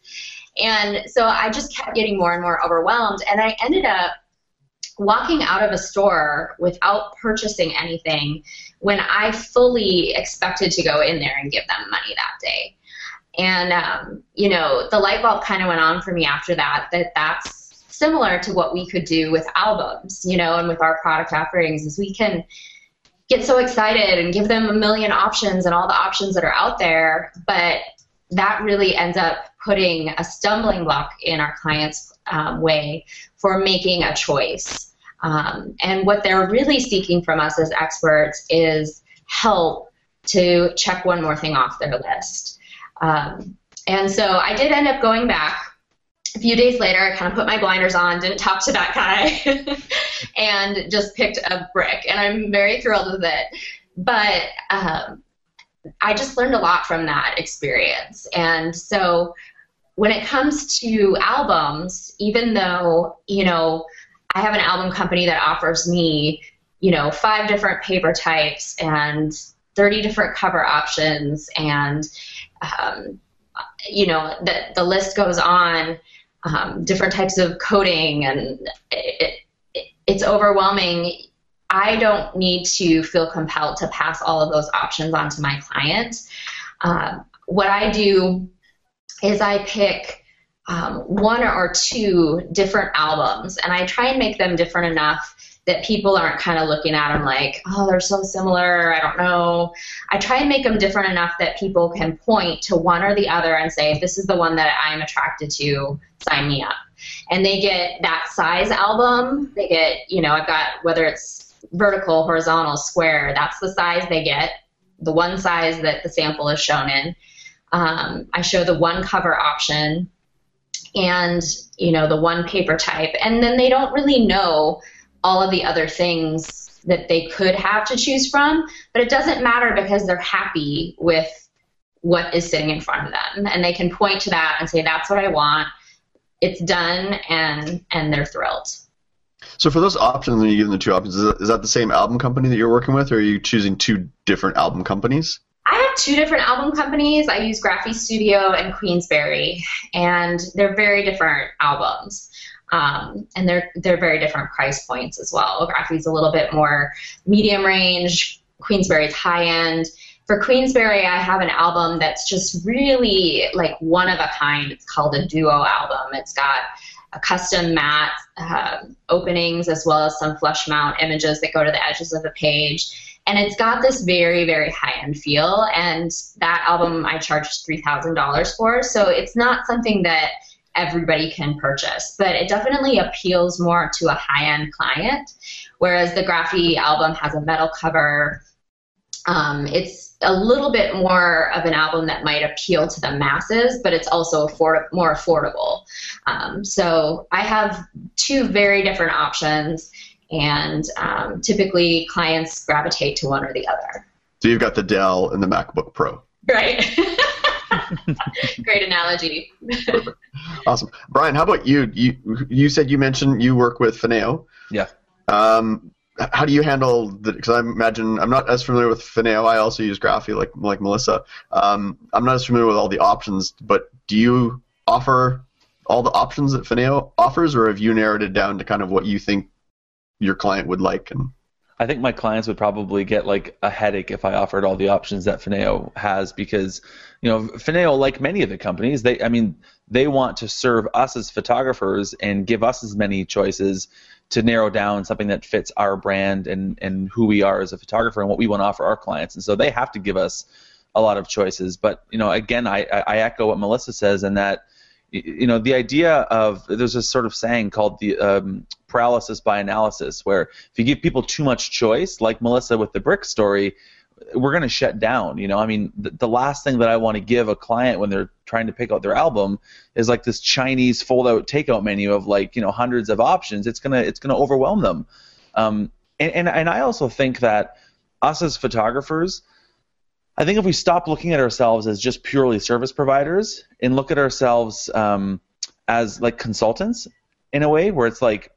And so I just kept getting more and more overwhelmed. And I ended up walking out of a store without purchasing anything when I fully expected to go in there and give them money that day. And, um, you know, the light bulb kind of went on for me after that, that that's similar to what we could do with albums, you know, and with our product offerings is we can get so excited and give them a million options and all the options that are out there, but that really ends up putting a stumbling block in our clients' um, way for making a choice. Um, and what they're really seeking from us as experts is help to check one more thing off their list. Um, and so I did end up going back. A few days later, I kind of put my blinders on, didn't talk to that guy, and just picked a brick. And I'm very thrilled with it. But um, I just learned a lot from that experience. And so when it comes to albums, even though, you know, I have an album company that offers me, you know, five different paper types and 30 different cover options and, um, you know, the, the list goes on, um, different types of coding and it, it, it's overwhelming. I don't need to feel compelled to pass all of those options on to my client. Um, what I do is I pick um, one or two different albums, and I try and make them different enough that people aren't kind of looking at them like, oh, they're so similar, I don't know. I try and make them different enough that people can point to one or the other and say, this is the one that I'm attracted to, sign me up. And they get that size album. They get, you know, I've got whether it's vertical, horizontal, square, that's the size they get, the one size that the sample is shown in. Um, I show the one cover option and you know the one paper type and then they don't really know all of the other things that they could have to choose from but it doesn't matter because they're happy with what is sitting in front of them and they can point to that and say that's what i want it's done and and they're thrilled so for those options when you give them the two options is that the same album company that you're working with or are you choosing two different album companies I have two different album companies. I use Graphistudio and Queensberry, and they're very different albums. Um, and they're they're very different price points as well. Graphy's a little bit more medium range. Queensberry's high end. For Queensberry, I have an album that's just really like one of a kind. It's called a duo album. It's got a custom matte uh, openings as well as some flush mount images that go to the edges of the page and it's got this very very high end feel and that album i charged $3000 for so it's not something that everybody can purchase but it definitely appeals more to a high end client whereas the graphy album has a metal cover um, it's a little bit more of an album that might appeal to the masses, but it's also afford- more affordable. Um, so I have two very different options, and um, typically clients gravitate to one or the other. So you've got the Dell and the MacBook Pro. Right. Great analogy. awesome, Brian. How about you? You you said you mentioned you work with Finao. Yeah. Um, how do you handle the? Because I imagine I'm not as familiar with Finao. I also use Graphy, like like Melissa. Um, I'm not as familiar with all the options, but do you offer all the options that Finao offers, or have you narrowed it down to kind of what you think your client would like and I think my clients would probably get like a headache if I offered all the options that Finao has because, you know, Finao, like many of the companies, they, I mean, they want to serve us as photographers and give us as many choices to narrow down something that fits our brand and, and who we are as a photographer and what we want to offer our clients. And so they have to give us a lot of choices. But, you know, again, I, I echo what Melissa says in that – you know the idea of there's this sort of saying called the um, paralysis by analysis where if you give people too much choice like melissa with the brick story we're going to shut down you know? I mean the, the last thing that i want to give a client when they're trying to pick out their album is like this chinese fold out takeout menu of like you know hundreds of options. It's to it's to overwhelm them. Um, and, and and i also think that us as photographers I think if we stop looking at ourselves as just purely service providers and look at ourselves um, as like consultants in a way where it's like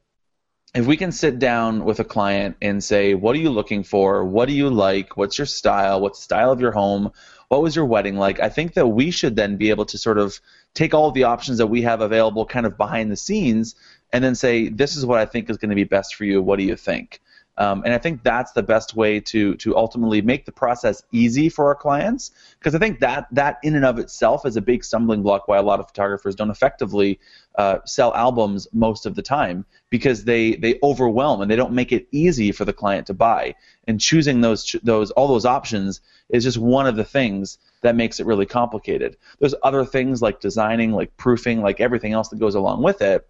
if we can sit down with a client and say, what are you looking for? What do you like? What's your style? What's the style of your home? What was your wedding like? I think that we should then be able to sort of take all of the options that we have available kind of behind the scenes and then say, this is what I think is going to be best for you. What do you think? Um, and I think that's the best way to to ultimately make the process easy for our clients because I think that that in and of itself is a big stumbling block why a lot of photographers don't effectively uh, sell albums most of the time because they they overwhelm and they don't make it easy for the client to buy. And choosing those those all those options is just one of the things that makes it really complicated. There's other things like designing, like proofing, like everything else that goes along with it.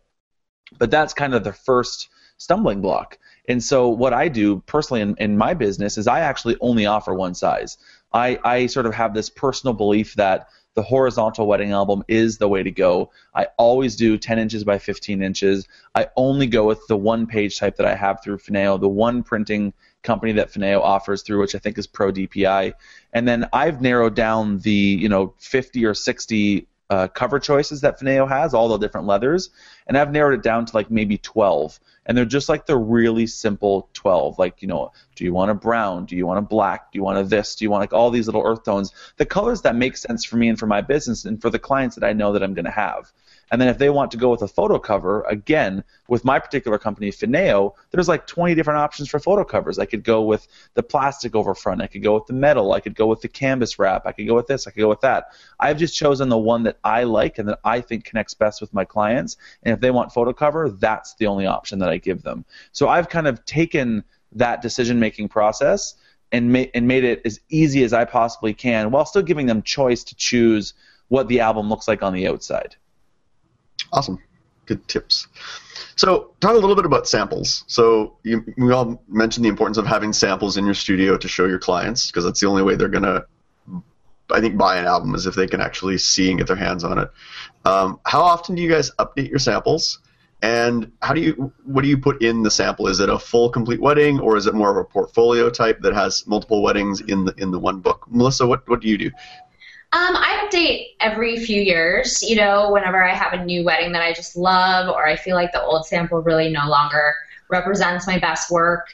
But that's kind of the first stumbling block. And so what I do personally in, in my business is I actually only offer one size. I, I sort of have this personal belief that the horizontal wedding album is the way to go. I always do 10 inches by 15 inches. I only go with the one page type that I have through Finao, the one printing company that Finao offers through, which I think is Pro DPI. And then I've narrowed down the you know 50 or 60 uh, cover choices that Finao has, all the different leathers, and I've narrowed it down to like maybe 12. And they're just like the really simple 12. Like, you know, do you want a brown? Do you want a black? Do you want a this? Do you want like all these little earth tones? The colors that make sense for me and for my business and for the clients that I know that I'm going to have. And then if they want to go with a photo cover, again, with my particular company, Finao, there's like 20 different options for photo covers. I could go with the plastic over front. I could go with the metal. I could go with the canvas wrap. I could go with this. I could go with that. I've just chosen the one that I like and that I think connects best with my clients. And if they want photo cover, that's the only option that I give them. So I've kind of taken that decision making process and, ma- and made it as easy as I possibly can while still giving them choice to choose what the album looks like on the outside. Awesome. Good tips. So, talk a little bit about samples. So, you, we all mentioned the importance of having samples in your studio to show your clients because that's the only way they're going to, I think, buy an album is if they can actually see and get their hands on it. Um, how often do you guys update your samples? And how do you what do you put in the sample? Is it a full complete wedding or is it more of a portfolio type that has multiple weddings in the in the one book? Melissa, what what do you do? Um, I update every few years, you know, whenever I have a new wedding that I just love or I feel like the old sample really no longer represents my best work.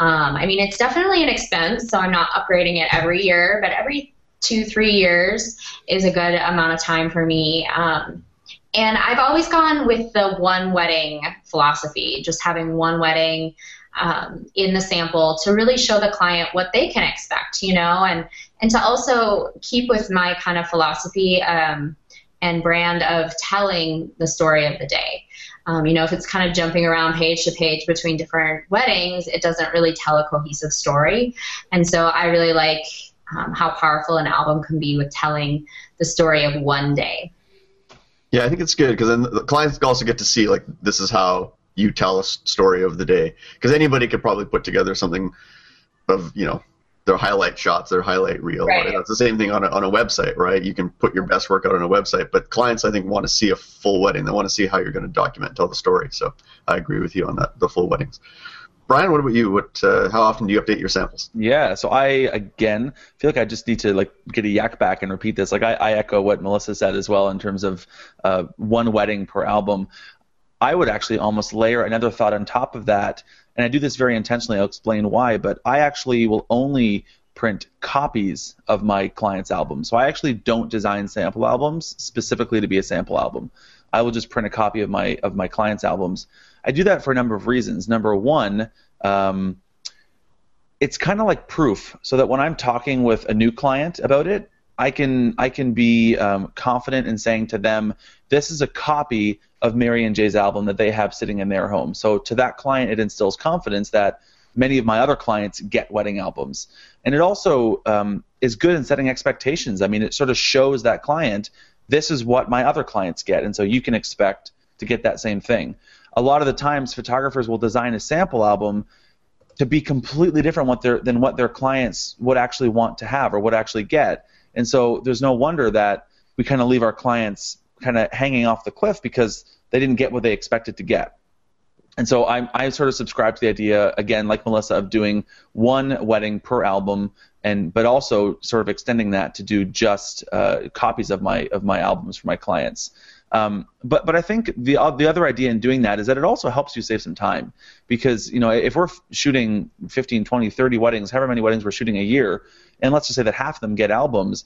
Um, I mean, it's definitely an expense, so I'm not upgrading it every year, but every two, three years is a good amount of time for me. Um, and I've always gone with the one wedding philosophy, just having one wedding um, in the sample to really show the client what they can expect, you know, and and to also keep with my kind of philosophy um, and brand of telling the story of the day. Um, you know, if it's kind of jumping around page to page between different weddings, it doesn't really tell a cohesive story. And so I really like um, how powerful an album can be with telling the story of one day. Yeah, I think it's good because then the clients also get to see like this is how you tell a story of the day because anybody could probably put together something of you know their highlight shots, their highlight reel. Right. That's the same thing on a, on a website, right? You can put your best work out on a website, but clients, I think, want to see a full wedding. They want to see how you're going to document and tell the story. So I agree with you on that, the full weddings. Brian, what about you? What, uh, how often do you update your samples? Yeah, so I again feel like I just need to like get a yak back and repeat this. Like I, I echo what Melissa said as well in terms of uh, one wedding per album. I would actually almost layer another thought on top of that and I do this very intentionally. I'll explain why, but I actually will only print copies of my clients' albums. So I actually don't design sample albums specifically to be a sample album. I will just print a copy of my of my clients' albums. I do that for a number of reasons. Number one, um, it's kind of like proof, so that when I'm talking with a new client about it, I can I can be um, confident in saying to them, this is a copy of Mary and Jay's album that they have sitting in their home. So to that client, it instills confidence that many of my other clients get wedding albums, and it also um, is good in setting expectations. I mean, it sort of shows that client this is what my other clients get, and so you can expect to get that same thing. A lot of the times, photographers will design a sample album to be completely different what than what their clients would actually want to have or would actually get. And so there's no wonder that we kind of leave our clients kind of hanging off the cliff because they didn't get what they expected to get. And so I, I sort of subscribe to the idea again, like Melissa, of doing one wedding per album, and but also sort of extending that to do just uh, copies of my of my albums for my clients. Um, but but I think the uh, the other idea in doing that is that it also helps you save some time because you know if we're shooting 15, 20, 30 weddings, however many weddings we're shooting a year, and let's just say that half of them get albums,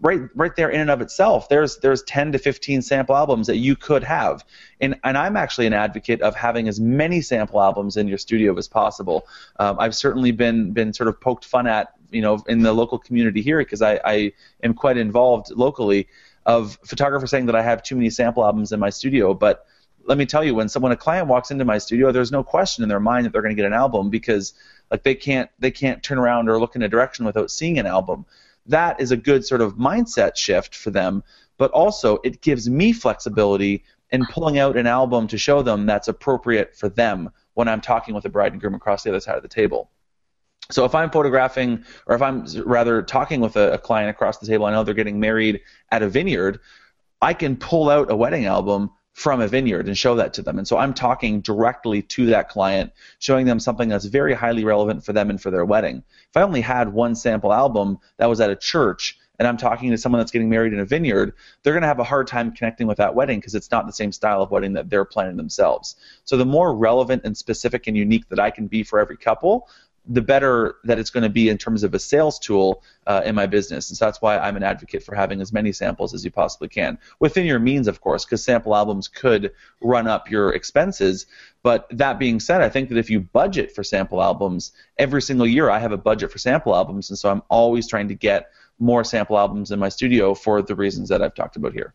right right there in and of itself there's there's 10 to 15 sample albums that you could have. And and I'm actually an advocate of having as many sample albums in your studio as possible. Um, I've certainly been been sort of poked fun at you know in the local community here because I, I am quite involved locally of photographers saying that I have too many sample albums in my studio but let me tell you when someone a client walks into my studio there's no question in their mind that they're going to get an album because like they can't they can't turn around or look in a direction without seeing an album that is a good sort of mindset shift for them. But also, it gives me flexibility in pulling out an album to show them that's appropriate for them when I'm talking with the bride and groom across the other side of the table. So if I'm photographing, or if I'm rather talking with a, a client across the table, I know they're getting married at a vineyard. I can pull out a wedding album from a vineyard and show that to them. And so I'm talking directly to that client, showing them something that's very highly relevant for them and for their wedding. If I only had one sample album that was at a church and I'm talking to someone that's getting married in a vineyard, they're going to have a hard time connecting with that wedding because it's not the same style of wedding that they're planning themselves. So the more relevant and specific and unique that I can be for every couple, the better that it's going to be in terms of a sales tool uh, in my business. And so that's why I'm an advocate for having as many samples as you possibly can within your means, of course, because sample albums could run up your expenses. But that being said, I think that if you budget for sample albums every single year, I have a budget for sample albums, and so I'm always trying to get more sample albums in my studio for the reasons that I've talked about here.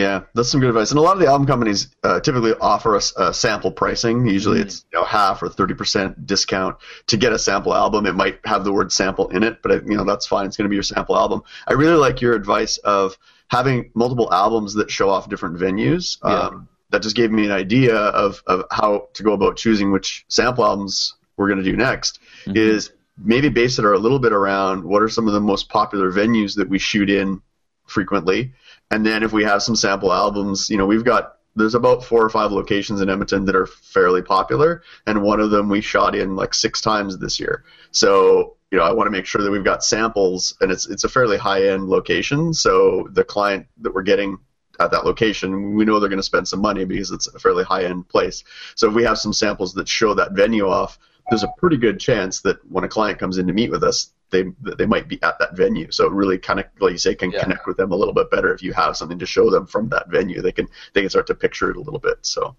Yeah, that's some good advice. And a lot of the album companies uh, typically offer us uh, sample pricing. Usually, mm-hmm. it's you know half or thirty percent discount to get a sample album. It might have the word sample in it, but you know that's fine. It's going to be your sample album. I really like your advice of having multiple albums that show off different venues. Yeah. Um, that just gave me an idea of, of how to go about choosing which sample albums we're going to do next. Mm-hmm. Is maybe base it a little bit around what are some of the most popular venues that we shoot in frequently and then if we have some sample albums, you know, we've got there's about four or five locations in Edmonton that are fairly popular, and one of them we shot in like six times this year. So you know, I want to make sure that we've got samples, and it's it's a fairly high end location. So the client that we're getting at that location, we know they're going to spend some money because it's a fairly high end place. So if we have some samples that show that venue off, there's a pretty good chance that when a client comes in to meet with us, they they might be at that venue. So it really kind of, like you say, can yeah. connect with them a little bit better if you have something to show them from that venue. They can they can start to picture it a little bit. So.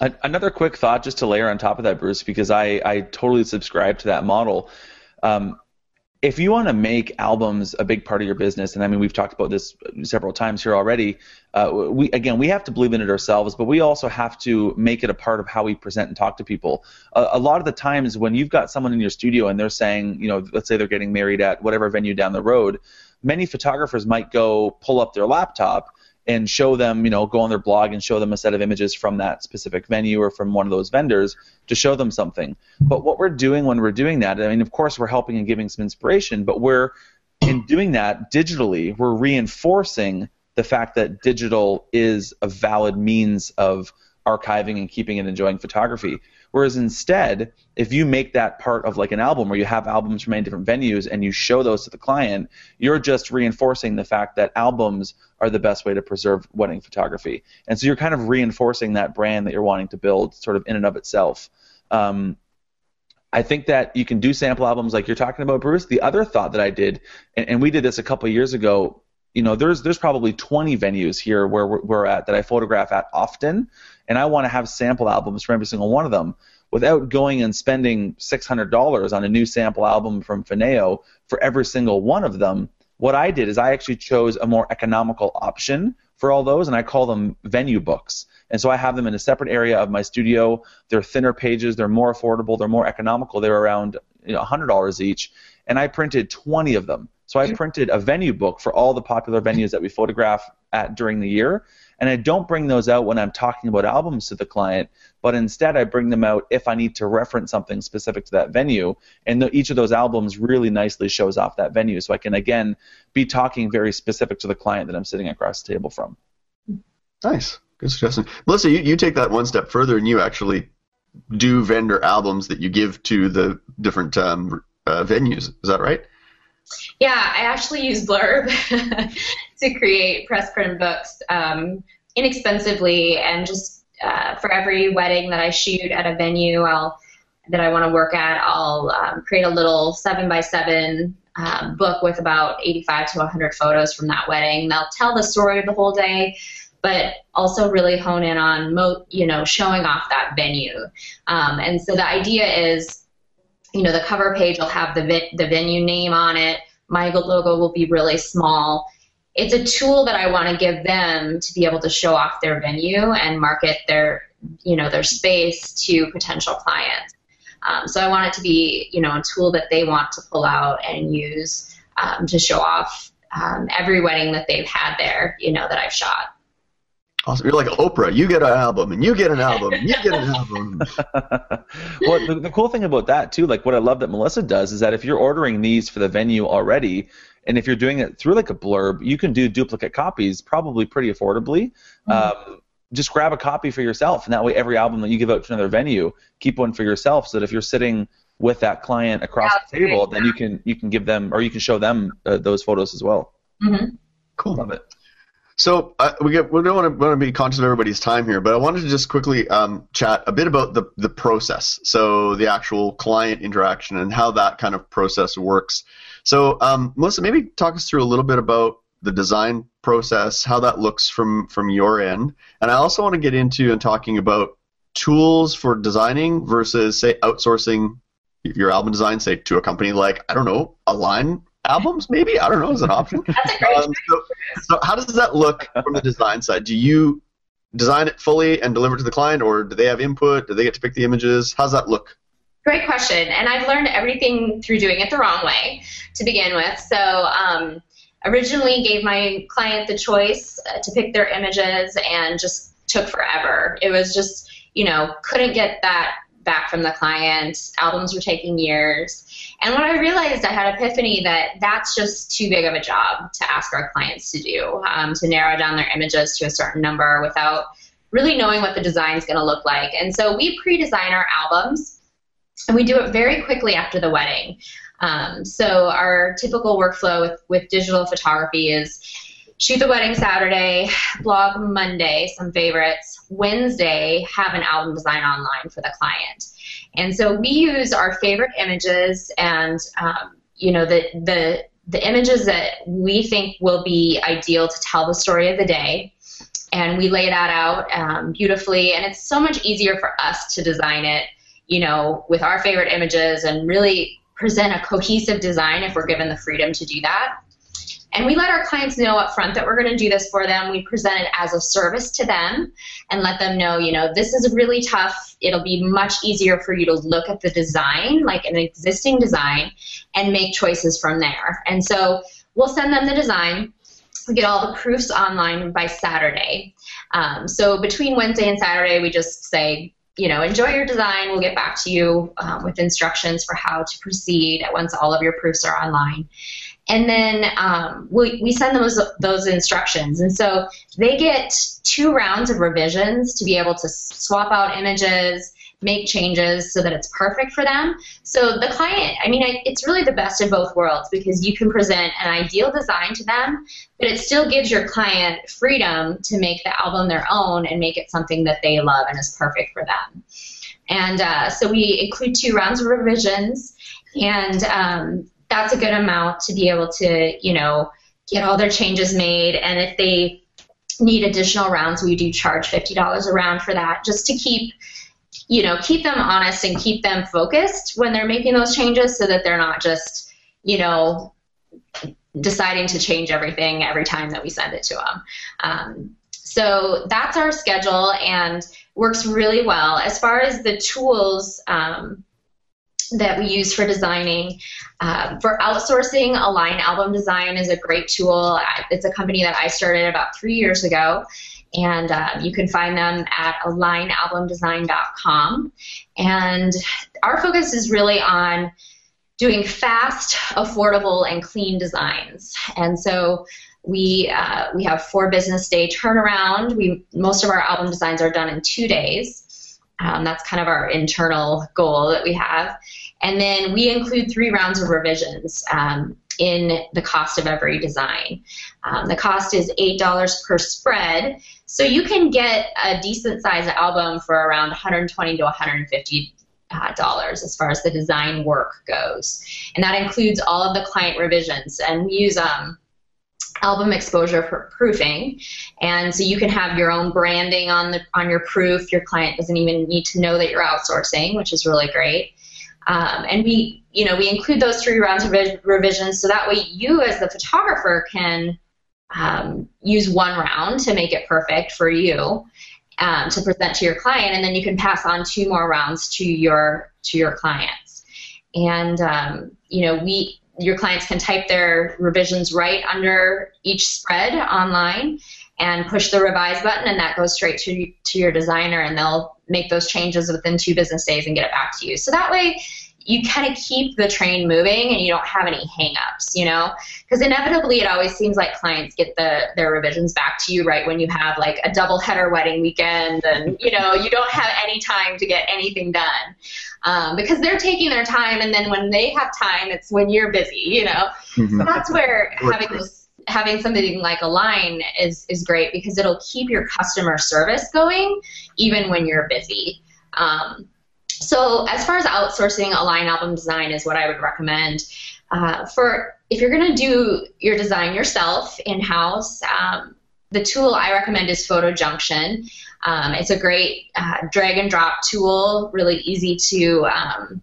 Another quick thought, just to layer on top of that, Bruce, because I, I totally subscribe to that model. Um, if you want to make albums a big part of your business, and I mean we've talked about this several times here already, uh, we again we have to believe in it ourselves, but we also have to make it a part of how we present and talk to people. A, a lot of the times when you've got someone in your studio and they're saying, you know, let's say they're getting married at whatever venue down the road, many photographers might go pull up their laptop and show them, you know, go on their blog and show them a set of images from that specific venue or from one of those vendors to show them something. But what we're doing when we're doing that, I mean, of course, we're helping and giving some inspiration, but we're in doing that digitally, we're reinforcing the fact that digital is a valid means of archiving and keeping and enjoying photography. Whereas instead, if you make that part of like an album where you have albums from many different venues and you show those to the client, you're just reinforcing the fact that albums are the best way to preserve wedding photography. And so you're kind of reinforcing that brand that you're wanting to build sort of in and of itself. Um, I think that you can do sample albums like you're talking about, Bruce. The other thought that I did, and, and we did this a couple years ago, you know, there's there's probably 20 venues here where we're, we're at that I photograph at often, and I want to have sample albums for every single one of them without going and spending $600 on a new sample album from Finao for every single one of them. What I did is I actually chose a more economical option for all those, and I call them venue books. And so I have them in a separate area of my studio. They're thinner pages, they're more affordable, they're more economical. They're around you know, $100 each, and I printed 20 of them. So I hmm. printed a venue book for all the popular venues that we photograph at during the year, and I don't bring those out when I'm talking about albums to the client, but instead I bring them out if I need to reference something specific to that venue. And the, each of those albums really nicely shows off that venue, so I can again be talking very specific to the client that I'm sitting across the table from. Nice, good suggestion, Melissa. You, you take that one step further, and you actually do vendor albums that you give to the different um, uh, venues. Is that right? Yeah, I actually use Blurb to create press print books um, inexpensively and just uh, for every wedding that I shoot at a venue, I'll that I want to work at, I'll um, create a little seven by seven um, book with about 85 to 100 photos from that wedding. They'll tell the story of the whole day, but also really hone in on, mo- you know, showing off that venue. Um, and so the idea is, you know, the cover page will have the vi- the venue name on it. My logo will be really small. It's a tool that I want to give them to be able to show off their venue and market their, you know, their space to potential clients. Um, so I want it to be, you know, a tool that they want to pull out and use um, to show off um, every wedding that they've had there, you know, that I've shot. Awesome. You're like Oprah. You get an album, and you get an album, and you get an album. well, the, the cool thing about that too, like what I love that Melissa does, is that if you're ordering these for the venue already, and if you're doing it through like a blurb, you can do duplicate copies probably pretty affordably. Mm-hmm. Um, just grab a copy for yourself, and that way every album that you give out to another venue, keep one for yourself, so that if you're sitting with that client across yeah, the table, great. then you can you can give them or you can show them uh, those photos as well. Mm-hmm. Cool, love it. So uh, we get we don't want to, want to be conscious of everybody's time here, but I wanted to just quickly um, chat a bit about the the process, so the actual client interaction and how that kind of process works. So um, Melissa, maybe talk us through a little bit about the design process, how that looks from from your end, and I also want to get into and talking about tools for designing versus say outsourcing your album design, say to a company like I don't know, Align albums maybe I don't know is an option. That's a great um, so, so how does that look from the design side? Do you design it fully and deliver it to the client, or do they have input? Do they get to pick the images? How's that look? Great question, and I've learned everything through doing it the wrong way to begin with. So. Um, originally gave my client the choice uh, to pick their images and just took forever. It was just, you know, couldn't get that back from the client. Albums were taking years. And when I realized I had epiphany that that's just too big of a job to ask our clients to do, um, to narrow down their images to a certain number without really knowing what the design is going to look like. And so we pre-design our albums and we do it very quickly after the wedding. Um, so our typical workflow with, with digital photography is shoot the wedding Saturday, blog Monday, some favorites. Wednesday, have an album design online for the client. And so we use our favorite images and, um, you know, the, the, the images that we think will be ideal to tell the story of the day. And we lay that out um, beautifully. And it's so much easier for us to design it, you know, with our favorite images and really present a cohesive design if we're given the freedom to do that. And we let our clients know up front that we're going to do this for them. We present it as a service to them and let them know, you know, this is really tough. It'll be much easier for you to look at the design, like an existing design, and make choices from there. And so we'll send them the design. We get all the proofs online by Saturday. Um, so between Wednesday and Saturday, we just say, you know, enjoy your design. We'll get back to you um, with instructions for how to proceed once all of your proofs are online. And then um, we, we send those, those instructions. And so they get two rounds of revisions to be able to swap out images, make changes so that it's perfect for them. So the client, I mean, it's really the best of both worlds because you can present an ideal design to them, but it still gives your client freedom to make the album their own and make it something that they love and is perfect for them. And uh, so we include two rounds of revisions, and um, that's a good amount to be able to, you know, get all their changes made. And if they need additional rounds, we do charge $50 a round for that just to keep you know, keep them honest and keep them focused when they're making those changes so that they're not just, you know, deciding to change everything every time that we send it to them. Um, so that's our schedule and works really well. As far as the tools um, that we use for designing, uh, for outsourcing, Align Album Design is a great tool. It's a company that I started about three years ago and uh, you can find them at alignalbumdesign.com. And our focus is really on doing fast, affordable, and clean designs. And so we uh, we have four business day turnaround. We most of our album designs are done in two days. Um, that's kind of our internal goal that we have. And then we include three rounds of revisions. Um, in the cost of every design. Um, the cost is $8 per spread, so you can get a decent size album for around 120 to 150 uh, dollars as far as the design work goes, and that includes all of the client revisions. And we use um, album exposure for proofing, and so you can have your own branding on the on your proof. Your client doesn't even need to know that you're outsourcing, which is really great. Um, and we, you know, we include those three rounds of revisions so that way you, as the photographer, can um, use one round to make it perfect for you um, to present to your client, and then you can pass on two more rounds to your to your clients. And um, you know, we your clients can type their revisions right under each spread online and push the revise button and that goes straight to, to your designer and they'll make those changes within two business days and get it back to you so that way you kind of keep the train moving and you don't have any hangups, you know? Because inevitably it always seems like clients get the their revisions back to you right when you have like a double header wedding weekend and you know you don't have any time to get anything done um, because they're taking their time and then when they have time it's when you're busy, you know? Mm-hmm. So that's where having those having something like Align is is great because it'll keep your customer service going even when you're busy. Um, so as far as outsourcing Align album design is what I would recommend. Uh, for if you're going to do your design yourself in house, um, the tool I recommend is Photo Junction. Um, it's a great uh, drag and drop tool, really easy to um,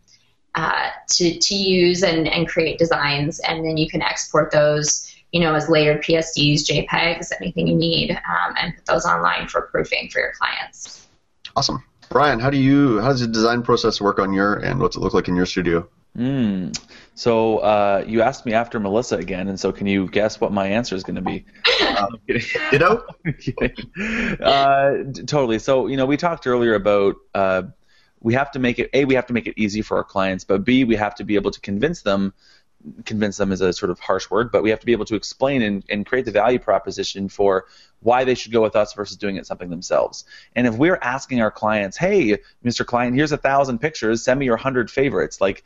uh, to, to use and, and create designs, and then you can export those you know, as layered PSDs, JPEGs, anything you need, um, and put those online for proofing for your clients. Awesome. Brian, how do you how does the design process work on your end? What's it look like in your studio? Mm. So uh, you asked me after Melissa again, and so can you guess what my answer is going to be? You know, uh, totally. So you know, we talked earlier about uh, we have to make it a we have to make it easy for our clients, but b we have to be able to convince them convince them is a sort of harsh word, but we have to be able to explain and, and create the value proposition for why they should go with us versus doing it something themselves. And if we're asking our clients, hey, Mr. Client, here's a thousand pictures, send me your hundred favorites, like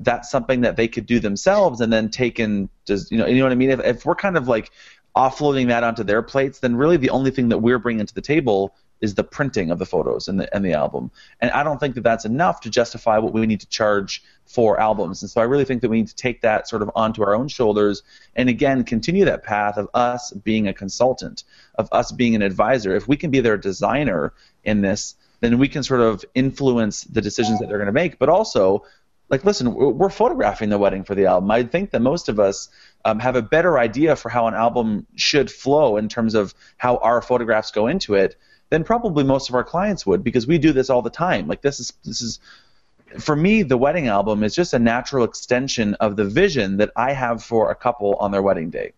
that's something that they could do themselves and then take and just you know you know what I mean. If, if we're kind of like offloading that onto their plates, then really the only thing that we're bringing to the table is the printing of the photos and the and the album. And I don't think that that's enough to justify what we need to charge for albums. And so I really think that we need to take that sort of onto our own shoulders and again continue that path of us being a consultant, of us being an advisor. If we can be their designer in this, then we can sort of influence the decisions that they're going to make, but also like listen we're photographing the wedding for the album i think that most of us um, have a better idea for how an album should flow in terms of how our photographs go into it than probably most of our clients would because we do this all the time. Like this is this is for me the wedding album is just a natural extension of the vision that I have for a couple on their wedding day.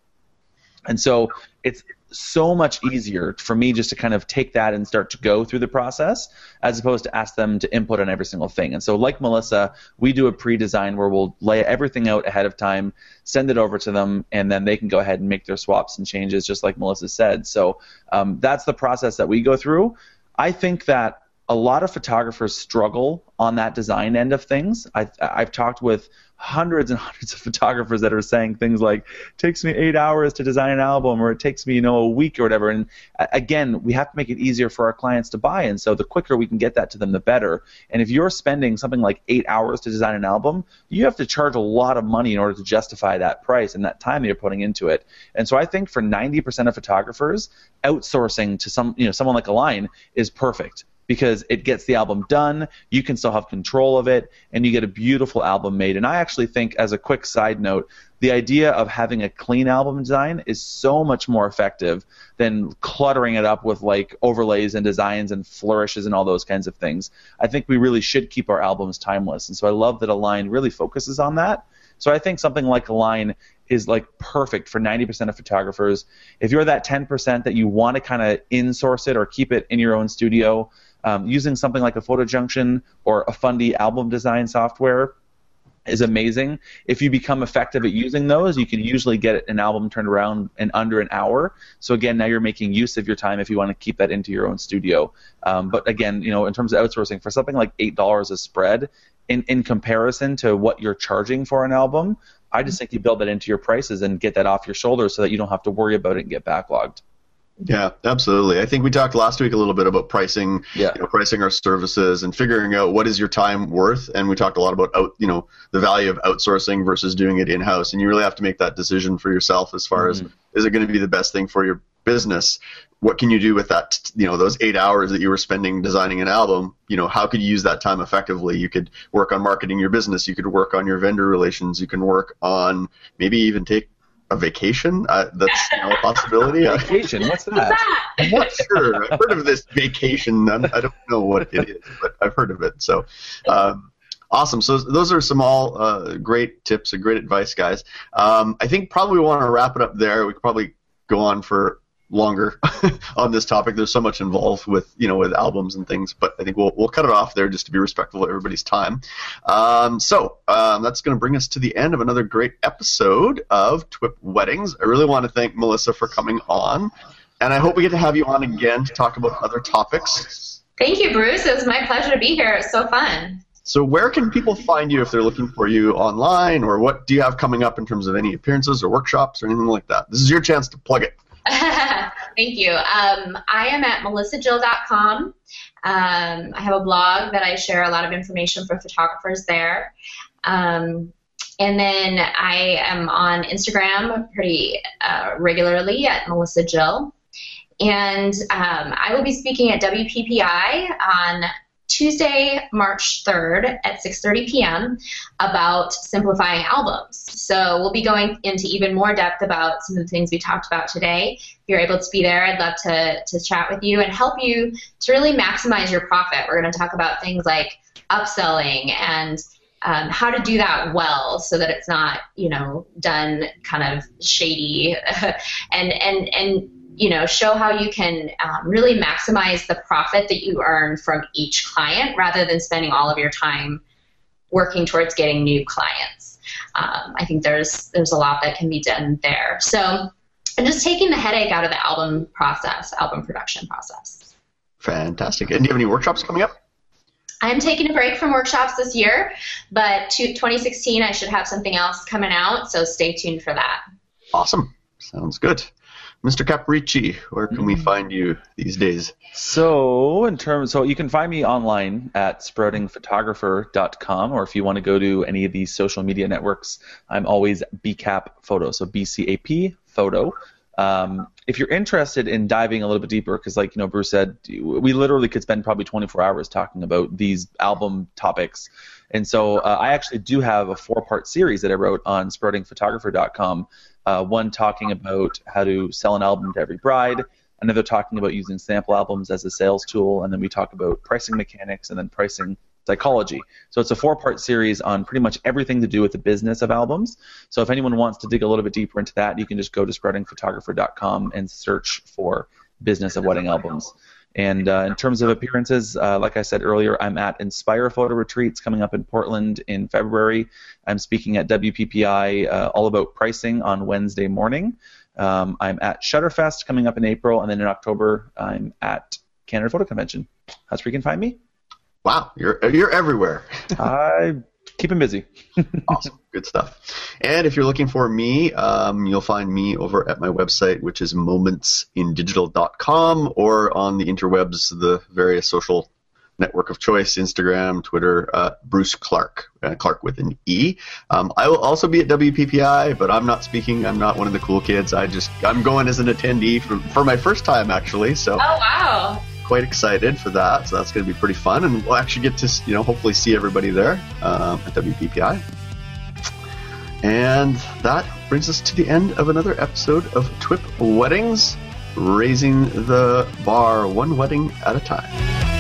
And so it's so much easier for me just to kind of take that and start to go through the process as opposed to ask them to input on every single thing. And so, like Melissa, we do a pre design where we'll lay everything out ahead of time, send it over to them, and then they can go ahead and make their swaps and changes, just like Melissa said. So, um, that's the process that we go through. I think that a lot of photographers struggle on that design end of things. I've, I've talked with hundreds and hundreds of photographers that are saying things like it takes me eight hours to design an album or it takes me you know a week or whatever. And again we have to make it easier for our clients to buy. And so the quicker we can get that to them the better. And if you're spending something like eight hours to design an album you have to charge a lot of money in order to justify that price and that time that you're putting into it. And so i think for 90% of photographers outsourcing to some you know someone like Align is perfect because it gets the album done. You can still have control of it, and you get a beautiful album made. And I actually think, as a quick side note, the idea of having a clean album design is so much more effective than cluttering it up with like overlays and designs and flourishes and all those kinds of things. I think we really should keep our albums timeless. And so I love that Align really focuses on that. So I think something like Align is like perfect for 90% of photographers. If you're that 10% that you want to kind of in-source it or keep it in your own studio, um, using something like a Photo Junction or a Fundy album design software is amazing. If you become effective at using those, you can usually get an album turned around in under an hour. So again, now you're making use of your time if you want to keep that into your own studio. Um, but again, you know, in terms of outsourcing, for something like eight dollars a spread, in in comparison to what you're charging for an album, I just think you build that into your prices and get that off your shoulders so that you don't have to worry about it and get backlogged. Yeah, absolutely. I think we talked last week a little bit about pricing, Yeah. you know, pricing our services and figuring out what is your time worth. And we talked a lot about out, you know, the value of outsourcing versus doing it in house. And you really have to make that decision for yourself as far as mm-hmm. is it going to be the best thing for your business? What can you do with that? You know, those eight hours that you were spending designing an album. You know, how could you use that time effectively? You could work on marketing your business. You could work on your vendor relations. You can work on maybe even take a vacation. Uh, that's you know, a possibility. Vacation, what's that? That. I'm not sure. I've heard of this vacation. I'm, I don't know what it is, but I've heard of it. So, um, awesome. So those are some all uh, great tips and great advice, guys. Um, I think probably we want to wrap it up there. We could probably go on for longer on this topic. There's so much involved with you know with albums and things, but I think we'll we'll cut it off there just to be respectful of everybody's time. Um, so um, that's going to bring us to the end of another great episode of TWIP Weddings. I really want to thank Melissa for coming on. And I hope we get to have you on again to talk about other topics. Thank you, Bruce. It was my pleasure to be here. It's so fun. So, where can people find you if they're looking for you online, or what do you have coming up in terms of any appearances or workshops or anything like that? This is your chance to plug it. Thank you. Um, I am at melissajill.com. Um, I have a blog that I share a lot of information for photographers there. Um, and then I am on Instagram pretty uh, regularly at Melissa Jill. And um, I will be speaking at WPPI on Tuesday, March 3rd at 6:30 p.m. about simplifying albums. So we'll be going into even more depth about some of the things we talked about today. If you're able to be there, I'd love to to chat with you and help you to really maximize your profit. We're going to talk about things like upselling and um, how to do that well so that it's not you know done kind of shady and and and you know show how you can um, really maximize the profit that you earn from each client rather than spending all of your time working towards getting new clients um, i think there's there's a lot that can be done there so and just taking the headache out of the album process album production process Fantastic. And do you have any workshops coming up? I'm taking a break from workshops this year, but to 2016 I should have something else coming out, so stay tuned for that. Awesome. Sounds good. Mr. Caporicci, where can we find you these days? So, in terms, so you can find me online at sproutingphotographer.com, or if you want to go to any of these social media networks, I'm always BCAP Photo, so BCAP Photo. Um, if you're interested in diving a little bit deeper, because like you know Bruce said, we literally could spend probably 24 hours talking about these album topics, and so uh, I actually do have a four-part series that I wrote on sproutingphotographer.com. Uh, one talking about how to sell an album to every bride, another talking about using sample albums as a sales tool, and then we talk about pricing mechanics and then pricing psychology. So it's a four-part series on pretty much everything to do with the business of albums. So if anyone wants to dig a little bit deeper into that, you can just go to sproutingphotographer.com and search for business of wedding albums. And uh, in terms of appearances, uh, like I said earlier, I'm at Inspire Photo Retreats coming up in Portland in February. I'm speaking at WPPI uh, all about pricing on Wednesday morning. Um, I'm at Shutterfest coming up in April, and then in October, I'm at Canada Photo Convention. That's where you can find me. Wow, you're you're everywhere. I keep him busy. awesome, good stuff. And if you're looking for me, um, you'll find me over at my website, which is momentsindigital.com, or on the interwebs, the various social network of choice, Instagram, Twitter, uh, Bruce Clarke, uh, Clarke with an E. Um, I will also be at WPPI, but I'm not speaking. I'm not one of the cool kids. I just I'm going as an attendee for, for my first time actually. So Oh wow! Quite excited for that. So that's going to be pretty fun, and we'll actually get to you know hopefully see everybody there um, at WPPI. And that brings us to the end of another episode of TWIP Weddings, raising the bar one wedding at a time.